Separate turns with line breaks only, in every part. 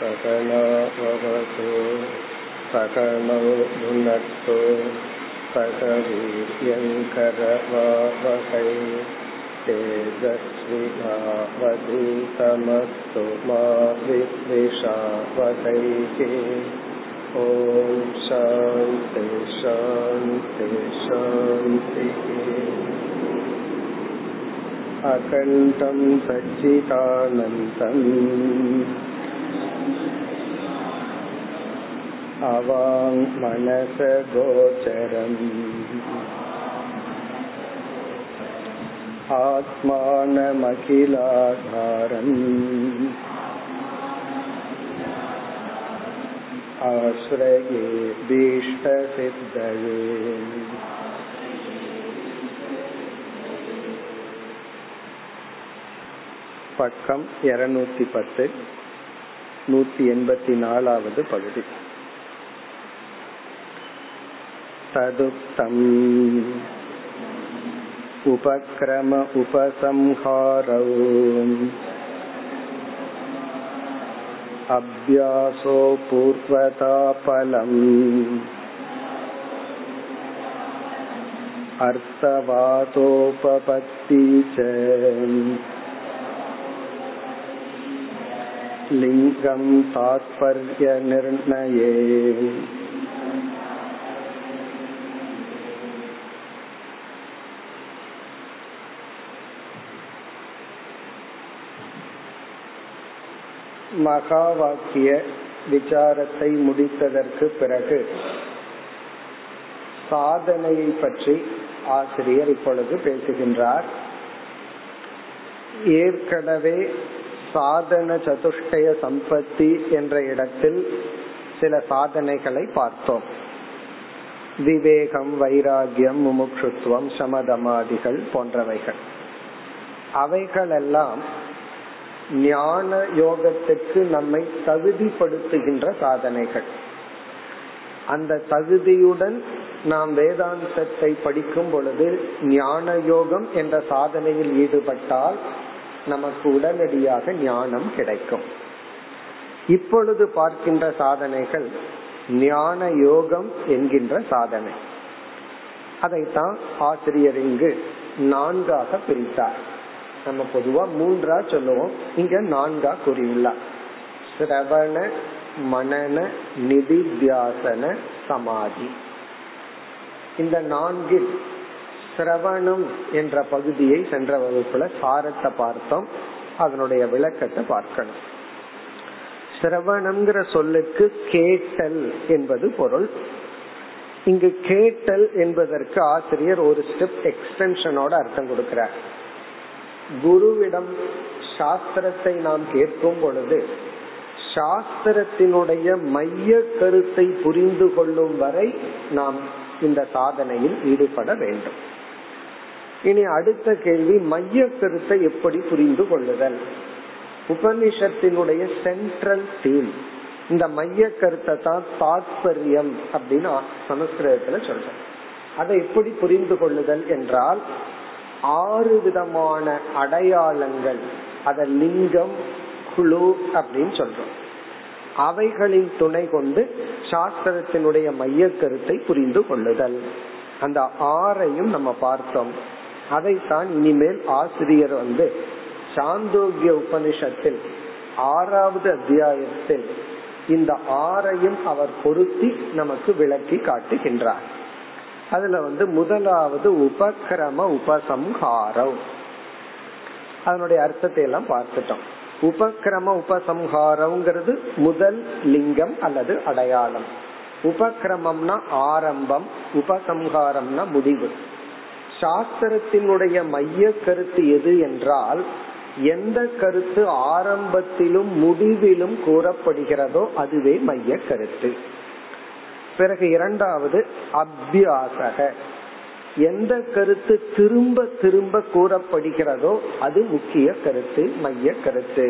सकनावतु सकनौ भुनक्तु सकवीर्यङ्करवावहै तेजस्विनावधीतमस्तु मा विद्विषावहैः ॐ शान्ति शान्ति शान्तिः अखण्डं सच्चिदानन्तम् अवाङ्मनसगोचरम् आत्मानमखिलाधारम् आश्रये भीष्टसिद्धये பக்கம் இருநூத்தி பத்து நூத்தி எண்பத்தி நாலாவது பகுதி तदुक्तम् उपक्रम उपसंहारौ अभ्यासो पूर्वता फलम् अर्थवादोपपत्ति च लिङ्गं तात्पर्यनिर्णये மகா வாக்கிய விசாரத்தை முடித்ததற்கு பிறகு சாதனையை பற்றி ஆசிரியர் இப்பொழுது பேசுகின்றார். ஏற்கனவே சாதன சதுஷ்டய சம்பத்தி என்ற இடத்தில் சில சாதனைகளை பார்த்தோம். விவேகம் வைராகியம் முமுட்சுத்துவம் சமதமாதிகள் போன்றவைகள். அவைகளெல்லாம் ஞான யோகத்திற்கு நம்மை தகுதிப்படுத்துகின்ற சாதனைகள். அந்த தகுதியுடன் நாம் வேதாந்தத்தை படிக்கும் பொழுது ஞான யோகம் என்ற சாதனையில் ஈடுபட்டால் நமக்கு உடனடியாக ஞானம் கிடைக்கும். இப்பொழுது பார்க்கின்ற சாதனைகள் ஞான யோகம் என்கின்ற சாதனை. அதைத்தான் ஆசிரியர் இங்கு நான்காக பிரித்தார். நம்ம பொதுவா மூன்றா சொல்லுவோம். இங்க நான்கா கூறியுள்ளார் சிரவண மனன நிதித்தியாசன சமாதி. இந்த நான்கில் சிரவணம் என்ற பகுதியை சென்ற வகுப்புல சாரத்தை பார்த்தோம். அதனுடைய விளக்கத்தை பார்க்கணும். சிரவணம்ங்கிற சொல்லுக்கு கேட்டல் என்பது பொருள். இங்கு கேட்டல் என்பதற்கு ஆசிரியர் ஒரு ஸ்டெப் எக்ஸ்டென்ஷனோட அர்த்தம் கொடுக்கிறார். குருவிடம் சாஸ்திரத்தை நாம் கேட்கும் பொழுது சாஸ்திரத்தினுடைய மைய கருத்தை புரிந்து கொள்ளும் வரை நாம் இந்த சாதனையில் ஈடுபட வேண்டும். இனி அடுத்த கேள்வி மைய கருத்தை எப்படி புரிந்து கொள்ளுதல்? உபனிஷத்தினுடைய சென்ட்ரல் தீம் இந்த மைய கருத்தை தான் தாத்பரியம் அப்படின்னு சமஸ்கிருதத்துல சொல்றோம் அதை எப்படி புரிந்து கொள்ளுதல் என்றால் ஆறு விதமான அடையாளங்கள். அத லிங்கம் குழு அப்படின்னு சொல்றோம். அவைகளின் துணை கொண்டு சாஸ்திரத்தினுடைய மைய கருத்தை புரிந்து கொள்ளுதல். அந்த ஆறையும் நம்ம பார்த்தோம். அதைத்தான் இனிமேல் ஆசிரியர் வந்து சாந்தோக்கிய உபனிஷத்தில் ஆறாவது அத்தியாயத்தில் இந்த ஆறையும் அவர் பொருத்தி நமக்கு விளக்கி காட்டுகின்றார். அதுல வந்து முதலாவது உபக்கிரம உபசம்ஹாரம். அதனுடைய அர்த்தத்தை எல்லாம் பார்த்துட்டோம். உபக்கிரம உபசம்ஹாரம்ங்கிறது முதல் லிங்கம் அல்லது அடையாளம். உபக்கிரமம்னா ஆரம்பம் உபசம்ஹாரம்னா முடிவு. சாஸ்திரத்தினுடைய மைய கருத்து எது என்றால் எந்த கருத்து ஆரம்பத்திலும் முடிவிலும் கூறப்படுகிறதோ அதுவே மைய கருத்து. பிறகு இரண்டாவது அபியாசக. எந்த கருத்து திரும்ப திரும்ப கூறப்படுகிறதோ அது முக்கிய கருத்து மைய கருத்து.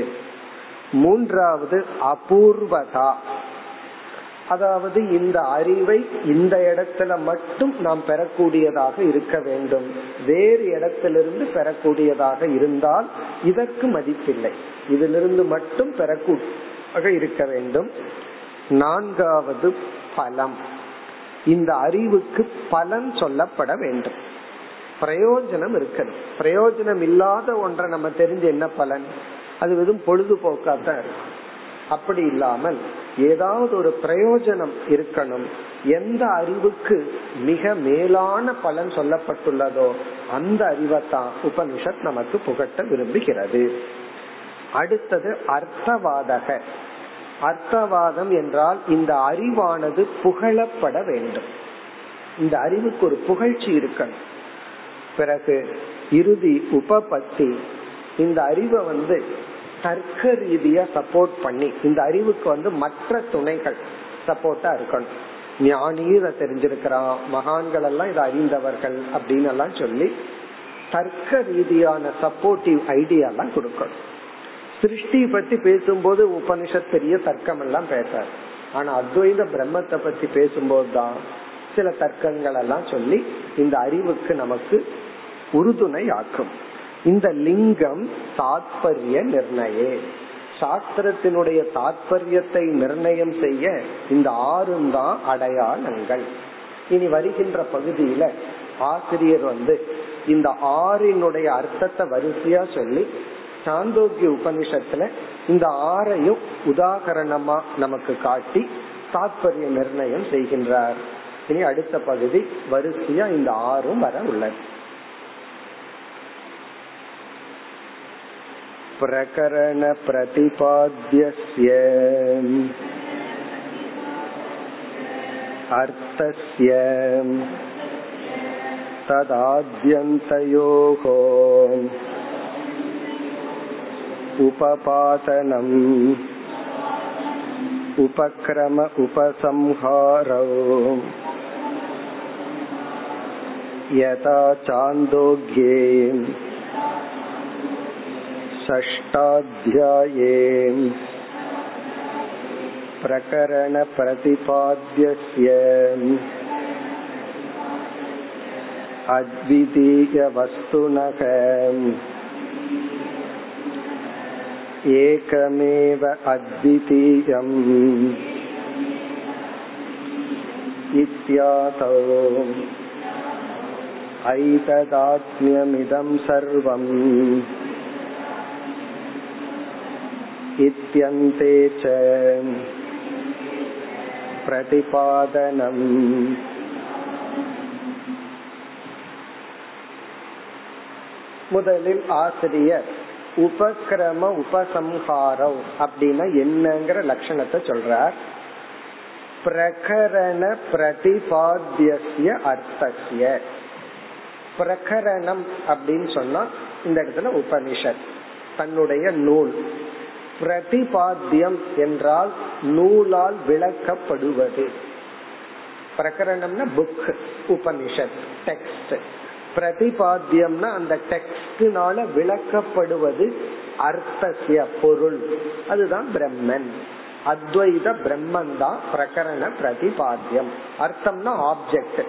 மூன்றாவது அபூர்வதா. அதாவது இந்த அறிவை இந்த இடத்துல மட்டும் நாம் பெறக்கூடியதாக இருக்க வேண்டும். வேறு இடத்திலிருந்து பெறக்கூடியதாக இருந்தால் இதற்கு மதிப்பில்லை. இதிலிருந்து மட்டும் பெறக்கூடிய இருக்க வேண்டும். நான்காவது பலம். இந்த அறிவுக்கு பலன் சொல்லப்பட வேண்டும். பிரயோஜனம் இருக்கணும். பிரயோஜனம் இல்லாத ஒன்றை நம்ம தெரிஞ்சு என்ன பலன்? அது வெறும் பொழுதுபோக்கா தான் இருக்கும். அப்படி இல்லாமல் ஏதாவது ஒரு பிரயோஜனம் இருக்கணும். எந்த அறிவுக்கு மிக மேலான பலன் சொல்லப்பட்டுள்ளதோ அந்த அறிவைத்தான் உபனிஷத் நமக்கு புகட்ட விரும்புகிறது. அடுத்தது அர்த்தவாதக. அர்த்தவாதம் என்றால் இந்த அறிவானது புகழப்பட வேண்டும். இந்த அறிவுக்கு ஒரு புகழ்ச்சி இருக்கணும். பிறகு இறுதி உபபத்தி இந்த அறிவை வந்து தர்க்க ரீதியா சப்போர்ட் பண்ணி இந்த அறிவுக்கு வந்து மற்ற துணைகள் சப்போர்ட்டா இருக்கணும். ஞானி இதை தெரிஞ்சிருக்கிறான் மகான்கள் எல்லாம் இதை அறிந்தவர்கள் அப்படின்னு எல்லாம் சொல்லி தர்க்க ரீதியான சப்போர்ட்டிவ் ஐடியா எல்லாம் கொடுக்கணும். சிருஷ்டி பத்தி பேசும்போது உபனிஷத் பெரிய தர்க்கம் எல்லாம் பேசாது. ஆனா அத்வைத பிரம்மத்தை பத்தி பேசும்போது தான் சில தர்க்கங்கள் எல்லாம் சொல்லி இந்த அறிவுக்கு நமக்கு உறுதுணை ஆக்கும் இந்த லிங்கம் தாத்பரிய நிர்ணயே. சாஸ்திரத்தினுடைய தாத்பரியத்தை நிர்ணயம் செய்ய இந்த ஆறும் தான் அடையாளங்கள். இனி வருகின்ற பகுதியில ஆசிரியர் வந்து இந்த ஆறினுடைய அர்த்தத்தை வரிசையா சொல்லி சாந்தோக்கிய உபனிஷத்துல இந்த ஆறையும் உதாகரணமா நமக்கு காட்டி தாத்பரிய நிர்ணயம் செய்கின்றார் இனி அடுத்த பகுதி வரிசையா இந்த ஆறும் வர உள்ளது பிரகரண பிரதிபாத்திய अर्थस्य तदाद्यन्तयोः उपपातनम् उपक्रम उपसंहारौ यथा चान्दोग्ये षष्टाध्याये प्रकरणप्रतिपाद्यस्य अद्वितीयवस्तुनः एकमेव अद्वितीयम् इत्यातौ ऐतदात्म्यमिदं सर्वम् इत्यन्ते च प्रतिपादनम् முதலில் ஆசிரியர் உபக்கிரம உபசம்ஹாரம் அப்படின்னா என்னங்கிற லட்சணத்தை சொல்றார். பிரகரண பிரதிபாத்திய அர்த்தசிய பிரகரணம் அப்படின்னு சொன்னா இந்த இடத்துல உபனிஷத் தன்னுடைய நூல். பிரதிபாத்தியம் என்றால் நூலால் விளக்கப்படுவது. பிரகரணம்னா புக் உபனிஷத் டெக்ஸ்ட் பிரதிபாத்தியம்னா அந்த டெக்ஸ்டினால விளக்கப்படுவது அர்த்தசிய பொருள். அதுதான் பிரம்மன். அத்வைத பிரம்மன் தான் பிரகரண பிரதிபாத்தியம். அர்த்தம்னா ஆப்ஜெக்ட்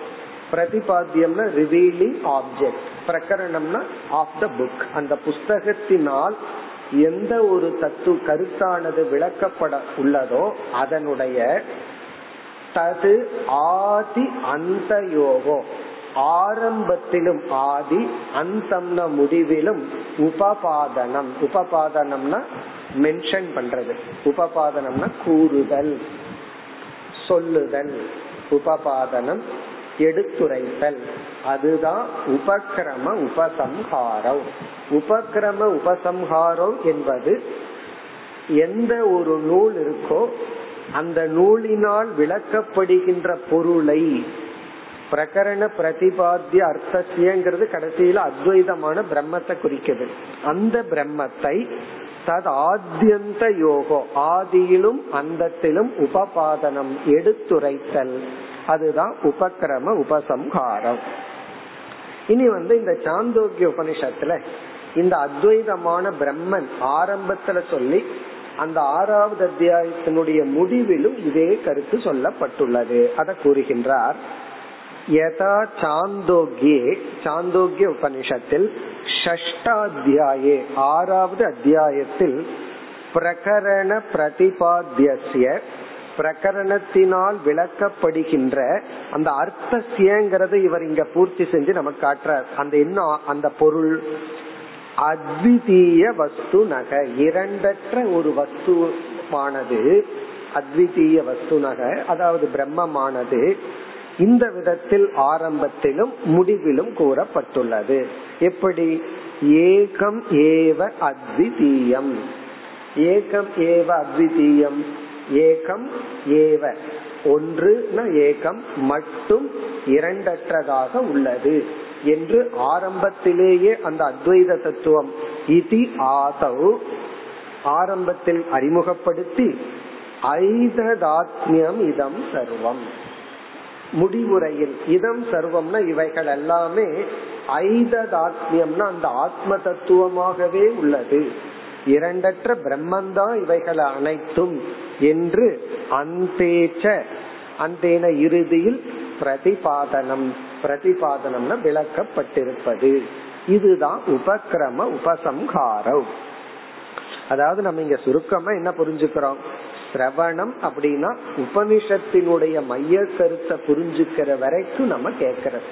பிரதிபாத்தியம்னா ரிவீலிங் ஆப்ஜெக்ட் பிரகரணம்னா ஆஃப் த புக் அந்த புஸ்தகத்தினால் எந்த ஒரு தத்து கருத்தானது விளக்கப்பட உள்ளதோ அதனுடைய தது ஆதி அந்த யோகோ. ஆரம்பத்திலும் ஆதி அந்தம்ன முடிவிலும் உபபாதனம். உபபாதனம்னா மென்ஷன் பண்றது. உபபாதனம்னா கூறுதல் சொல்லுதல் உபபாதனம் எடுத்துரைத்தல். அதுதான் உபக்கிரம உபசம்ஹாரம். உபக்கிரம உபசம்ஹாரம் என்பது எந்த ஒரு நூல் இருக்கோ அந்த நூலினால் விளக்கப்படுகின்ற பொருளை பிரகரண பிரதிபாத்திய அர்த்தசியங்கிறது கடைசியில அத்வைதமான பிரம்மத்தை குறிக்குது. அந்த பிரம்மத்தை தது ஆத்தியந்த யோகோ ஆதியிலும் அந்தத்திலும் உபபாதனம் எடுத்துரைத்தல். அதுதான் உபக்கிரம உபசம்ஹாரம். இனி வந்து இந்த சாந்தோக்கிய உபனிஷத்துல இந்த அத்வைதமான பிரம்மன் ஆரம்பத்துல சொல்லி அந்த ஆறாவது அத்தியாயத்தினுடைய முடிவிலும் இதே கருத்து சொல்லப்பட்டுள்ளது. அதை கூறுகின்றார். யதா சாந்தோக்கியே சாந்தோக்கிய உபனிஷத்தில் ஷஷ்டாத்தியாயே ஆறாவது அத்தியாயத்தில் பிரகரண பிரதிபாத்திய பிரகரணத்தினால் விளக்கப்படுகின்ற அந்த அர்த்தசியங்கிறத இவர் இங்க பூர்த்தி செஞ்சு நமக்கு காட்டுறார். அந்த என்ன அந்த பொருள்? அத்விதீய வஸ்து நக இரண்டற்ற ஒரு வஸ்துவானது அத்விதீய வஸ்து நக அதாவது பிரம்மமானது இந்த விதத்தில் ஆரம்பத்திலும் முடிவிலும் கூறப்பட்டுள்ளது. எப்படி? ஏகம் ஏவ அத்விதீயம். ஏகம் ஏவ அத்விதீயம். ஏகம் ஏவ. ஒன்று ஏகம் மட்டும் இரண்டற்றதாக உள்ளது என்று ஆரம்பத்திலேயே அந்த அத்வைத தத்துவம் இதி ஆதவு ஆரம்பத்தில் அறிமுகப்படுத்தி ஐததாத்மியம் இதம் சர்வம். முடிவுரையில் இதம் சர்வம்னா இவைகள் எல்லாமே ஐததாத்மியம்னா அந்த ஆத்ம தத்துவமாகவே உள்ளது. இரண்டற்ற பிரம்மந்தான் இவைகள் அனைத்தும் என்று அந்தேச்ச அந்தேன இறுதியில் பிரதிபாதனம் பிரதிபாதனம்னா விளக்கப்பட்டிருப்பது. இதுதான் உபக்கிரம உபசம்ஹாரம். அதாவது நம்ம இங்க சுருக்கமா என்ன புரிஞ்சுக்கிறோம்? சிரவணம் அப்படின்னா உபனிஷத்தினுடைய மைய கருத்தை புரிஞ்சுக்கிற வரைக்கும் நம்ம கேட்கறது.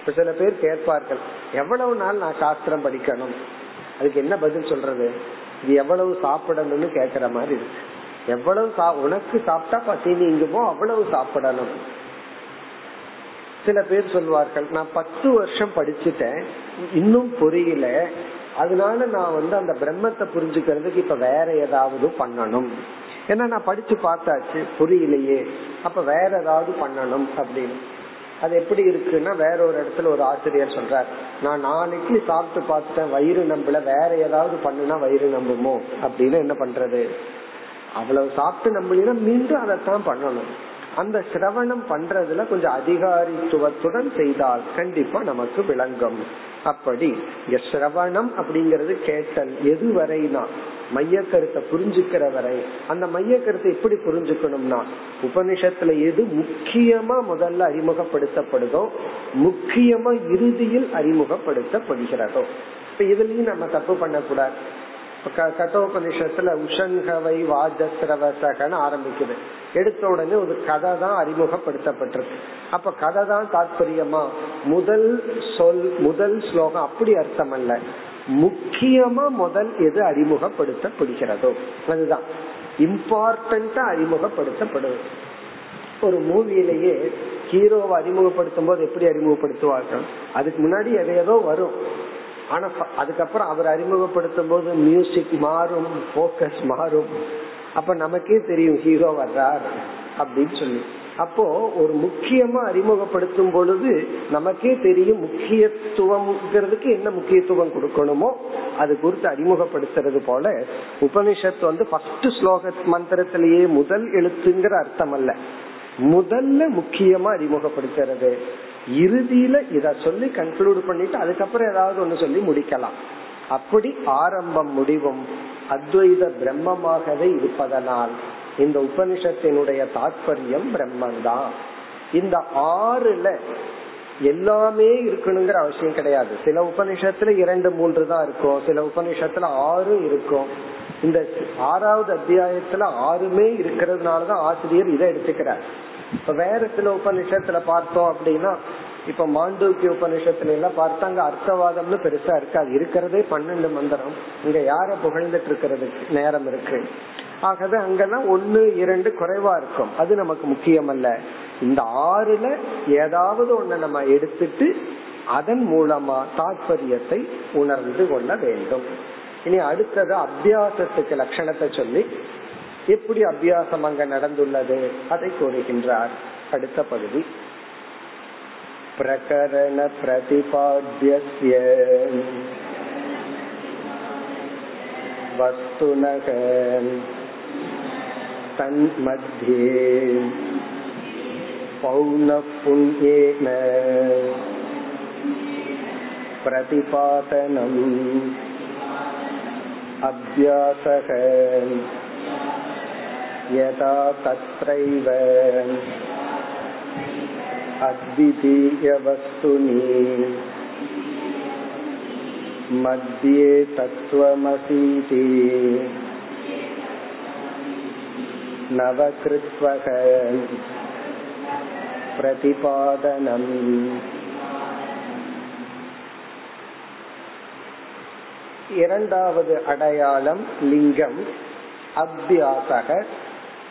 இப்ப சில பேர் கேட்பார்கள் எவ்வளவு நாள் நான் சாஸ்திரம் படிக்கணும்? அதுக்கு என்ன பதில் சொல்றது? இது எவ்வளவு சாப்பிடணும்னு கேக்குற மாதிரி இருக்கு. எவ்வளவு சா உனக்கு சாப்பிட்டா பசி நீங்குமோ அவ்வளவு சாப்பிடணும். சில பேர் சொல்வார்கள் நான் பத்து வருஷம் படிச்சுட்டேன் இன்னும் புரியல. அதனால நான் வந்து அந்த பிரம்மத்தை புரிஞ்சுக்கிறதுக்கு இப்ப வேற ஏதாவது பண்ணணும். ஏன்னா நான் படிச்சு பார்த்தாச்சு புரியலையே. அப்ப வேற ஏதாவது பண்ணணும் அப்படின்னு. அது எப்படி இருக்குன்னா வேற ஒரு இடத்துல ஒரு ஆசிரியர் சொல்றார் நான் நாளைக்கு சாப்பிட்டு பார்த்தேன் வயிறு நம்பல வேற ஏதாவது பண்ணுனா வயிறு நம்புமோ? அப்படின்னு என்ன பண்றது? அவ்வளவு சாப்பிட்டு நம்பலினா மீண்டும் அதைத்தான் பண்ணணும். அந்த சிரவணம் பண்றதுல கொஞ்சம் அதிகாரித்துவத்துடன் செய்தால் கண்டிப்பா நமக்கு விளங்கும். அப்படி சிரவணம் அப்படிங்கறது கேட்டல் எது வரைனா மைய கருத்தை புரிஞ்சுக்கிற வரை அந்த மைய கருத்தை எப்படி புரிஞ்சுக்கணும்னா உபனிஷத்துல எது முக்கியமா முதல்ல அறிமுகப்படுத்தப்படுதோ முக்கியமா இறுதியில் அறிமுகப்படுத்தப்படுகிறதோ. இப்ப இதுலயும் நம்ம தப்பு பண்ணக்கூடாது. கட்டோபனிஷத்துல உஷங்கவை வாஜஸ்ரவசகன்னு ஆரம்பிக்குது. எடுத்த உடனே ஒரு கதை தான் அறிமுகப்படுத்தப்பட்டிருக்கு. அப்ப கதை தான் தாத்பரியமா? முதல் சொல் முதல் ஸ்லோகம் அப்படி அர்த்தம் அல்ல முக்கியமா முதல் எது அறிமுகப்படுத்தப்படுகிறதோ அதுதான். இம்பார்ட்டன்டா அறிமுகப்படுத்தப்படுது ஒரு மூவியிலேயே ஹீரோவை அறிமுகப்படுத்தும் போது எப்படி அறிமுகப்படுத்துவார்கள்? அதுக்கு முன்னாடி எதையதோ வரும். ஆனா அதுக்கப்புறம் அவர் அறிமுகப்படுத்தும் போது மியூசிக் மாறும் போக்கஸ் மாறும். அப்ப நமக்கே தெரியும் ஹீரோ வர்றார் அப்படின்னு சொல்லி. அப்போ ஒரு முக்கியமா அறிமுகப்படுத்தும் பொழுது நமக்கே தெரியும் முக்கியத்துவம்ங்கிறதுக்கு என்ன முக்கியத்துவம் கொடுக்கணுமோ அது குறித்து அறிமுகப்படுத்துறது போல உபனிஷத்து வந்து ஃபர்ஸ்ட் ஸ்லோக மந்திரத்திலேயே முதல் எழுத்துங்கிற அர்த்தம் அல்ல முதல்ல முக்கியமா அறிமுகப்படுத்துறது. இறுதியில இத சொல்லி கன்க்ளூட் பண்ணிட்டு அதுக்கப்புறம் ஏதாவது ஒண்ணு சொல்லி முடிக்கலாம். அப்படி ஆரம்பம் முடிவும். அத்வைத பிரம்மமாகவே இருப்பதனால். இந்த உபனிஷத்தினுடைய தாற்பயம் பிரம்மந்தான் இந்த ஆறுல எல்லாமே இருக்கணுங்கிற அவசியம் கிடையாது. சில உபனிஷத்துல இரண்டு மூன்று தான் இருக்கும். சில உபனிஷத்துல ஆறு இருக்கும். இந்த ஆறாவது அத்தியாயத்துல ஆறுமே இருக்கிறதுனாலதான் ஆசிரியர் இதை எடுத்துக்கிறார். இப்ப வேற சில உபனிஷத்துல பார்த்தோம் அப்படின்னா இப்ப மாண்டூக்கிய உபனிஷத்துல எல்லாம் பார்த்தாங்க அர்த்தவாதம்னு பெருசா இருக்காது. இருக்கிறதே பன்னெண்டு மந்திரம். இங்க யார புகழ்ந்துட்டு இருக்கிறதுக்கு நேரம் இருக்கு? ஆகவே அங்கெல்லாம் ஒன்னு இரண்டு குறைவா இருக்கும். அது நமக்கு முக்கியம் அல்ல இந்த ஆறுல ஏதாவது ஒண்ணு நம்ம எடுத்துட்டு அதன் மூலமா தாற்பயத்தை உணர்ந்து கொள்ள வேண்டும். இனி அடுத்தது அபியாசத்துக்கு லட்சணத்தை சொல்லி எப்படி அபியாசம் அங்க நடந்துள்ளது? அதை கூறுகின்றார். அடுத்த பகுதி. பிரகரண பிரதிபாத்திய வஸ்துனக तन्मध्ये पौनःपुण्येन प्रतिपादनम् अभ्यासः यदा तत्रैव अद्वितीयवस्तुनि मध्ये तत्त्वमसीति नवकृत्वक प्रतिपादनम् இரண்டாவது அடையாளம் லிங்கம் அத்தியாசக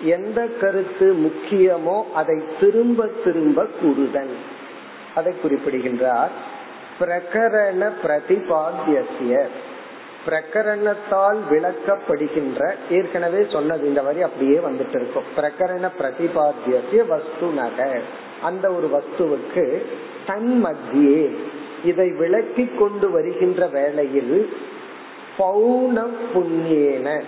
எந்த கருத்து முக்கியமோ அதை திரும்ப திரும்ப கூறுதல் அதை குறிப்பிடுகின்றார் பிரகரண பிரதிபாத்திய பிரகரணத்தால் விளக்கப்படுகின்ற ஏற்கனவே சொன்னது இந்த வரி அப்படியே வந்துட்டு இருக்கும். பிரகரண பிரதிபாத்திய வஸ்து நக. அந்த ஒரு வஸ்துவுக்கு தன் மத்தியே இதை விளக்கி கொண்டு வருகின்ற வேளையில் பௌன புண்ணியேன.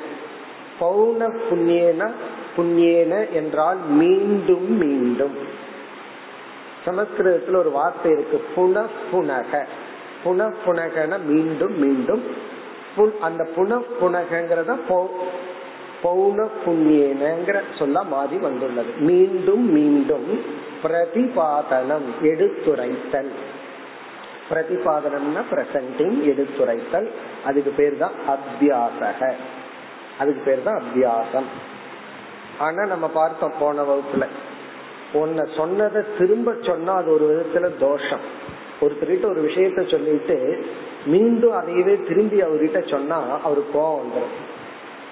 பௌன புண்ணியேன புண்ணியேன என்றால் மீண்டும் மீண்டும். சமஸ்கிருதத்துல ஒரு வார்த்தை இருக்கு புன புனக புன புனகன மீண்டும் மீண்டும் அந்த புன புனகங்கிறத பௌன புண்ணியனங்கிற சொல்ல மாறி வந்துள்ளது. மீண்டும் மீண்டும் பிரதிபாதனம் எடுத்துரைத்தல். பிரதிபாதனம்னா பிரசன்டிங் எடுத்துரைத்தல். அதுக்கு பேர் தான் அத்தியாசக. அதுக்கு பேர் தான் அத்தியாசம். ஆனா நம்ம பார்த்தோம் போன வகுப்புல. உன்னை சொன்னதை திரும்ப சொன்னா அது ஒரு விதத்துல தோஷம். ஒருத்தர்கிட்ட ஒரு விஷயத்த சொல்லிட்டு மீண்டும் அதையவே திரும்பி அவர்கிட்ட சொன்னா அவரு கோவம் வந்துடும்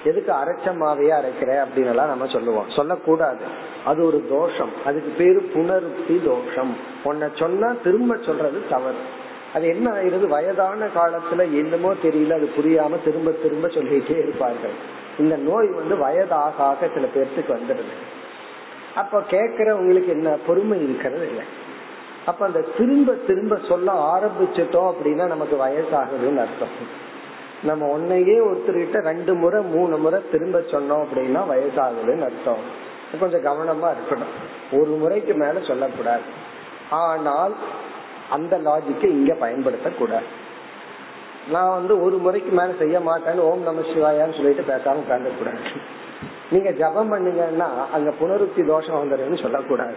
எதுக்கு அரைச்சமாவையே அரைக்கிற அப்படின்னு எல்லாம் நம்ம சொல்லுவோம். சொல்லக்கூடாது. அது ஒரு தோஷம். அதுக்கு பேரு புனருக்தி தோஷம். உன்னை சொன்னா திரும்ப சொல்றது தவறு. அது என்ன ஆயிருது வயதான காலத்துல என்னமோ தெரியல அது புரியாம திரும்ப திரும்ப சொல்லிட்டே இருப்பார்கள். இந்த நோய் வந்து வயதாக ஆக சில பேர்த்துக்கு வந்துடுது. அப்ப கேக்குறவங்களுக்கு என்ன? பொறுமை இருக்கிறது இல்லை. அப்ப அந்த திரும்ப திரும்ப சொல்ல ஆரம்பிச்சிட்டோம் அப்படின்னா நமக்கு வயசாகுதுன்னு அர்த்தம். நம்ம ஒன்னையே ஒருத்தர்கிட்ட ரெண்டு முறை மூணு முறை திரும்ப சொன்னோம் அப்படின்னா வயசாகுதுன்னு அர்த்தம். கொஞ்சம் கவனமா இருக்கணும். ஒரு முறைக்கு மேல சொல்லக்கூடாது. ஆனால் அந்த லாஜிக்கை இங்க பயன்படுத்தக்கூடாது. நான் வந்து ஒரு முறைக்கு மேல செய்ய மாட்டேன்னு ஓம் நம சிவாயான்னு சொல்லிட்டு பேசாம உட்கார்ந்து கூடாது நீங்க ஜபம் பண்ணீங்கன்னா அங்க புனருத்தி தோஷம் வந்துடுன்னு சொல்லக்கூடாது.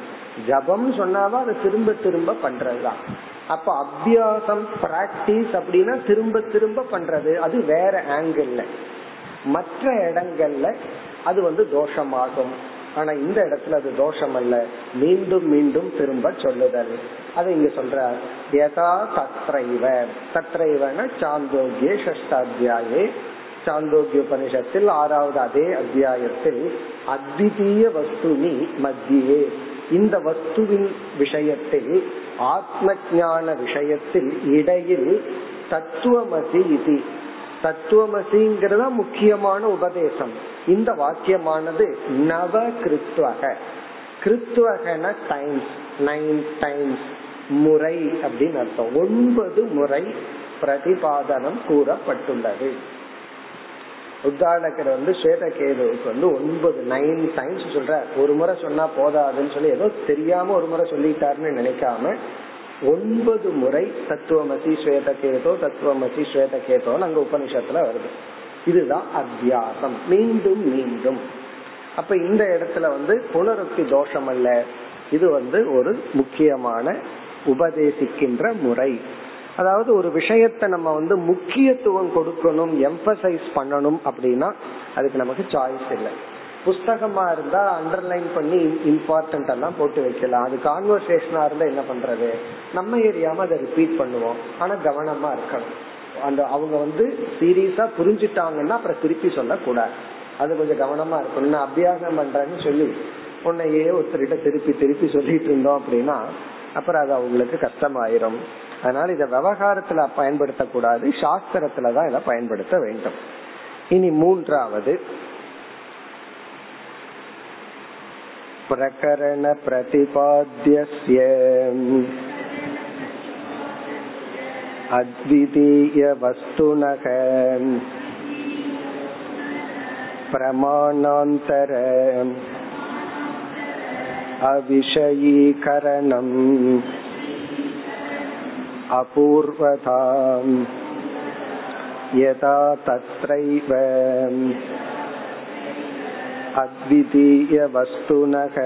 ஜபம் சொன்னாதான் அதை திரும்ப திரும்ப பண்றதுதான். அப்ப அபியாசம் பிராக்டிஸ் அப்படின்னா திரும்ப திரும்ப பண்றது. அது வேற ஆங்கிள் மற்ற இடங்கள்ல அது வந்து தோஷமாகும். ஆனா இந்த இடத்துல அது தோஷம் அல்ல மீண்டும் மீண்டும் திரும்ப சொல்லுதல். அது இங்க சொல்ற யதா தத்ரைவ. தத்ரைவன சாந்தோக்கிய ஷஷ்டாத்தியாயே சாந்தோக்கிய உபனிஷத்தில் ஆறாவது அதே அத்தியாயத்தில் அத்விதீய வஸ்துனி மத்தியே இந்த வஸ்துவின் விஷயத்தில் ஆத்ம ஞான விஷயத்தில் இடையில் தத்துவமசி இது. தத்துவமசிங்கிறத முக்கியமான உபதேசம். இந்த வாக்கியமானது நவ கிருத்வக கிருத்வகன டைம்ஸ் நைன் டைம்ஸ் முறை அப்படின்னு அர்த்தம். ஒன்பது முறை பிரதிபாதனம் கூறப்பட்டுள்ளது. உத்தாடகர் வந்து ஸ்வேதகேதுவுக்கு வந்து ஒன்பது நைன் டைம்ஸ் சொல்ற. ஒரு முறை சொன்னா போதாதுன்னு சொல்லி ஏதோ தெரியாம ஒரு முறை சொல்லிட்டாருன்னு நினைக்காம ஒன்பது முறை தத்துவமசி ஸ்வேதகேதோ தத்துவமசி ஸ்வேதகேதோன்னு அங்க உபனிஷத்துல வருது. இதுதான் அத்தியாசம். மீண்டும் மீண்டும். அப்ப இந்த இடத்துல வந்து புனருக்தி தோஷம் அல்ல இது வந்து ஒரு முக்கியமான உபதேசிக்கின்ற முறை. அதாவது ஒரு விஷயத்த நம்ம வந்து முக்கியத்துவம் கொடுக்கணும் எம்பசைஸ் பண்ணணும் அப்படின்னா அதுக்கு நமக்கு சாய்ஸ் இல்லை. புஸ்தகமா இருந்தா அண்டர்லைன் பண்ணி இம்பார்ட்டன்ட் எல்லாம் போட்டு வைக்கலாம். அது கான்வர்சேஷனா இருந்தா என்ன பண்றது? நம்ம ஏரியாம அதை ரிப்பீட் பண்ணுவோம். ஆனா கவனமா இருக்கணும். அந்த அவங்க வந்து சீரியஸா புரிஞ்சுட்டாங்கன்னா அப்புறம் திருப்பி சொல்லக்கூடாது. அது கொஞ்சம் கவனமா இருக்கணும். நான் அபியாசம் பண்றேன்னு சொல்லி உன்னையே ஒருத்தர்கிட்ட திருப்பி திருப்பி சொல்லிட்டு இருந்தோம் அப்படின்னா அப்புறம் அது அவங்களுக்கு கஷ்டமாயிரும். அதனால இத விவகாரத்துல பயன்படுத்தக்கூடாது சாஸ்திரத்துலதான் இதை பயன்படுத்த வேண்டும் இனி மூன்றாவது பிரகரண பிரதிபாத்திய अद्वितीयवस्तुनः प्रमाणान्तर अविषयीकरणम् अपूर्वताम् यथा तत्रैव अद्वितीयवस्तुनः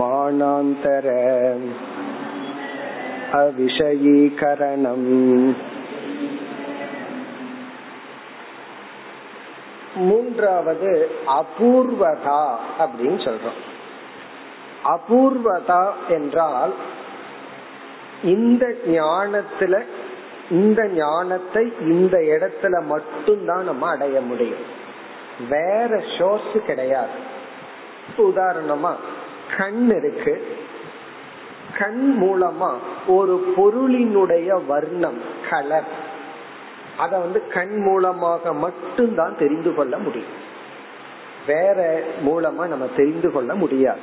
मानान्तर அவிஷயீகரணம் மூன்றாவது அபூர்வதா அப்படின்னு சொல்றோம் அபூர்வதா என்றால் இந்த ஞானத்துல இந்த ஞானத்தை இந்த இடத்துல மட்டும்தான் நம்ம அடைய முடியும். வேற சோர்ஸ் கிடையாது. உதாரணமா கண் இருக்கு. கண் மூலமா ஒரு பொருளினுடைய வர்ணம் கலர் அத வந்து கண் மூலமாக மட்டும்தான் தெரிந்து கொள்ள முடியும். வேற மூலமா நம்ம தெரிந்து கொள்ள முடியாது.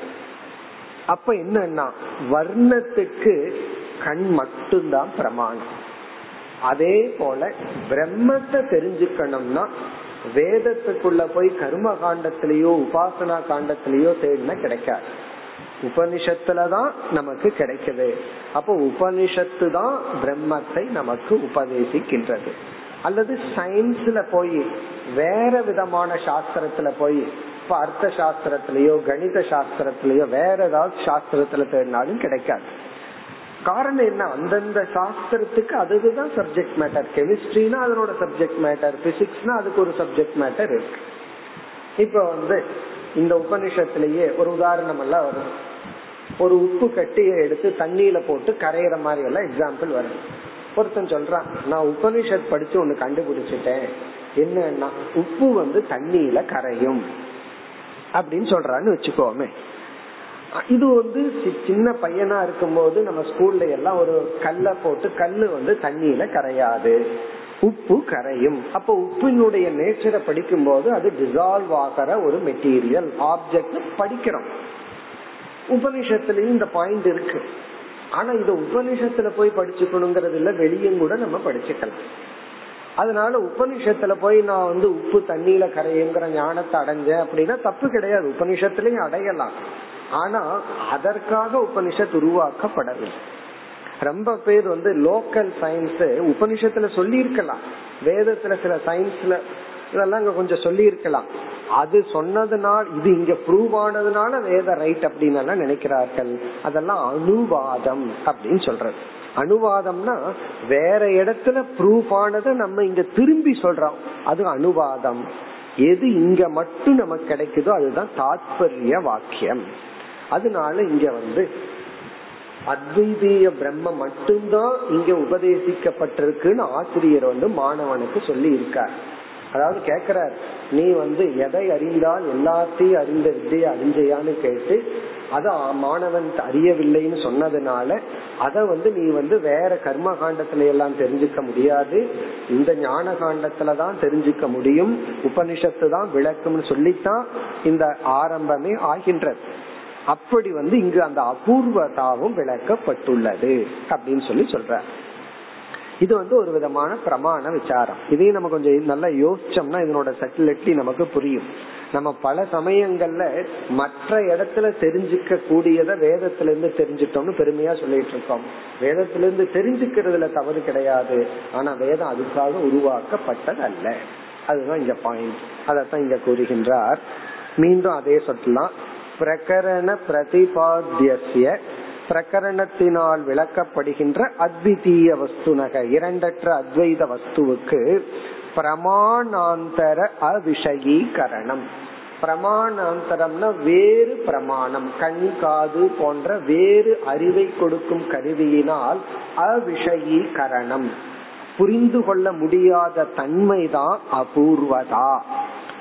அப்ப என்னன்னா வர்ணத்துக்கு கண் மட்டும்தான் பிரமாணம். அதே போல பிரம்மத்தை தெரிஞ்சுக்கணும்னா வேதத்துக்குள்ள போய் கர்ம காண்டத்திலேயோ உபாசனா காண்டத்திலேயோ தேடினா கிடைக்காது. உபனிஷத்துலதான் நமக்கு கிடைக்குது. அப்போ உபனிஷத்து தான் பிரம்மத்தை நமக்கு உபதேசிக்கின்றது. அல்லது சயின்ஸ்ல போய் வேற விதமான சாஸ்திரத்துல போய் இப்ப அர்த்த சாஸ்திரத்திலயோ கணித சாஸ்திரத்திலயோ வேற ஏதாவது சாஸ்திரத்துல தேடினாலும் கிடைக்காது. காரணம் என்ன? அந்தந்த சாஸ்திரத்துக்கு அதுதான் சப்ஜெக்ட் மேட்டர் கெமிஸ்ட்ரினா அதனோட சப்ஜெக்ட் மேட்டர் பிசிக்ஸ்னா அதுக்கு ஒரு சப்ஜெக்ட் மேட்டர் இருக்கு. இப்ப வந்து இந்த உபனிஷத்திலேயே ஒரு உதாரணம் எல்லாம் வரும். ஒரு உப்பு கட்டியை எடுத்து தண்ணியில போட்டு கரையிற மாதிரி எல்லாம் எக்ஸாம்பிள் வரும். ஒருத்தன் சொல்றான் நான் உபனிஷத் படிச்சு ஒண்ணு கண்டுபிடிச்சிட்டேன். என்னன்னா உப்பு வந்து தண்ணியில கரையும். அப்படின்னு சொல்றான்னு வச்சுக்கோமே. இது வந்து சின்ன பையனா இருக்கும் போது நம்ம ஸ்கூல்ல எல்லாம் ஒரு கல்ல போட்டு கல்லு வந்து தண்ணியில கரையாது. உப்பு கரையும். அப்ப உப்பினுடைய நேச்சரை படிக்கும் போது அது டிசால்வ் ஆகிற ஒரு மெட்டீரியல் ஆப்ஜெக்ட் படிக்கிறோம். உபனிஷத்துலயும் இந்த பாயிண்ட் இருக்கு. ஆனா இத உபனிஷத்துல போய் படிச்சுக்கணுங்கிறது இல்ல வெளியும் கூட நம்ம படிச்சுக்கலாம். அதனால உபனிஷத்துல போய் நான் வந்து உப்பு தண்ணியில கரையுங்கிற ஞானத்தை அடைஞ்சேன் அப்படின்னா தப்பு கிடையாது. உபனிஷத்துலயும் அடையலாம். ஆனா அதற்காக உபனிஷத் உருவாக்கப்படவில்லை. ரொம்ப பேர் வந்து லோக்கல் சயின்ஸ் உபனிஷத்துல சொல்லி இருக்கலாம் வேதத்துல சில சயின்ஸ்ல இதெல்லாம் அங்க கொஞ்சம் சொல்லி இருக்கலாம் அது சொன்னதுனால இது இங்க ப்ரூவ் ஆனதுனால வேத ரைட் அப்படின்னு நினைக்கிறார்கள். அதெல்லாம் அனுவாதம் அப்படின்னு சொல்றது. அனுவாதம்னா வேற இடத்துல ப்ரூஃப் ஆனதை நம்ம இங்க திரும்பி சொல்றோம். அது அனுவாதம். எது இங்க மட்டும் நமக்கு கிடைக்குதோ அதுதான் தாத்பரிய வாக்கியம். அதனால இங்க வந்து அத்வைதீய பிரம்ம மட்டும்தான் இங்க உபதேசிக்கப்பட்டிருக்குன்னு ஆசிரியர் வந்து மாணவனுக்கு சொல்லி இருக்கார் அதாவது கேக்குறார் நீ வந்து எதை அறிந்தால் எல்லாத்தையும் அறிந்த வித்தையை அறிஞ்சையான்னு கேட்டு அத மாணவன் அறியவில்லைன்னு சொன்னதுனால அத வந்து நீ வந்து வேற கர்ம காண்டத்துல எல்லாம் தெரிஞ்சுக்க முடியாது. இந்த ஞான காண்டத்துல தான் தெரிஞ்சுக்க முடியும். உபனிஷத்து தான் விளக்கும்னு சொல்லித்தான் இந்த ஆரம்பமே ஆகின்றது. அப்படி வந்து இங்கு அந்த அபூர்வதாவும் விளக்கப்பட்டுள்ளது அப்படின்னு சொல்லி சொல்ற. இது வந்து ஒரு விதமான பிரமாண விசாரம். இதையும் நம்ம கொஞ்சம் நல்லா யோசிச்சோம்னா இதனோட சட்டிலிட்டி நமக்கு புரியும். நம்ம பல சமயங்கள்ல மற்ற இடத்துல தெரிஞ்சுக்க கூடியத வேதத்துல இருந்து தெரிஞ்சுட்டோம்னு பெருமையா சொல்லிட்டு இருக்கோம். வேதத்துல இருந்து தெரிஞ்சுக்கிறதுல தவறு கிடையாது. ஆனா வேதம் அதுக்காக உருவாக்கப்பட்டது அல்ல அதுதான் இங்க பாயிண்ட் அதத்தான் இங்க கூறுகின்றார். மீண்டும் அதே சொல்லலாம் பிரகரண பிரதிபாத்திய பிரகரணத்தினால் விளக்கப்படுகின்ற அத்விதீய வஸ்துனக இரண்டற்ற அத்வைத வஸ்துவுக்கு பிரமாணாந்தர அவிஷயீகரணம். பிரமாணாந்தரம்னா வேறு பிரமாணம் கண் காது போன்ற வேறு அறிவை கொடுக்கும் கருவியினால் அவிஷயீகரணம். புரிந்து கொள்ள முடியாத தன்மைதான் அபூர்வதா.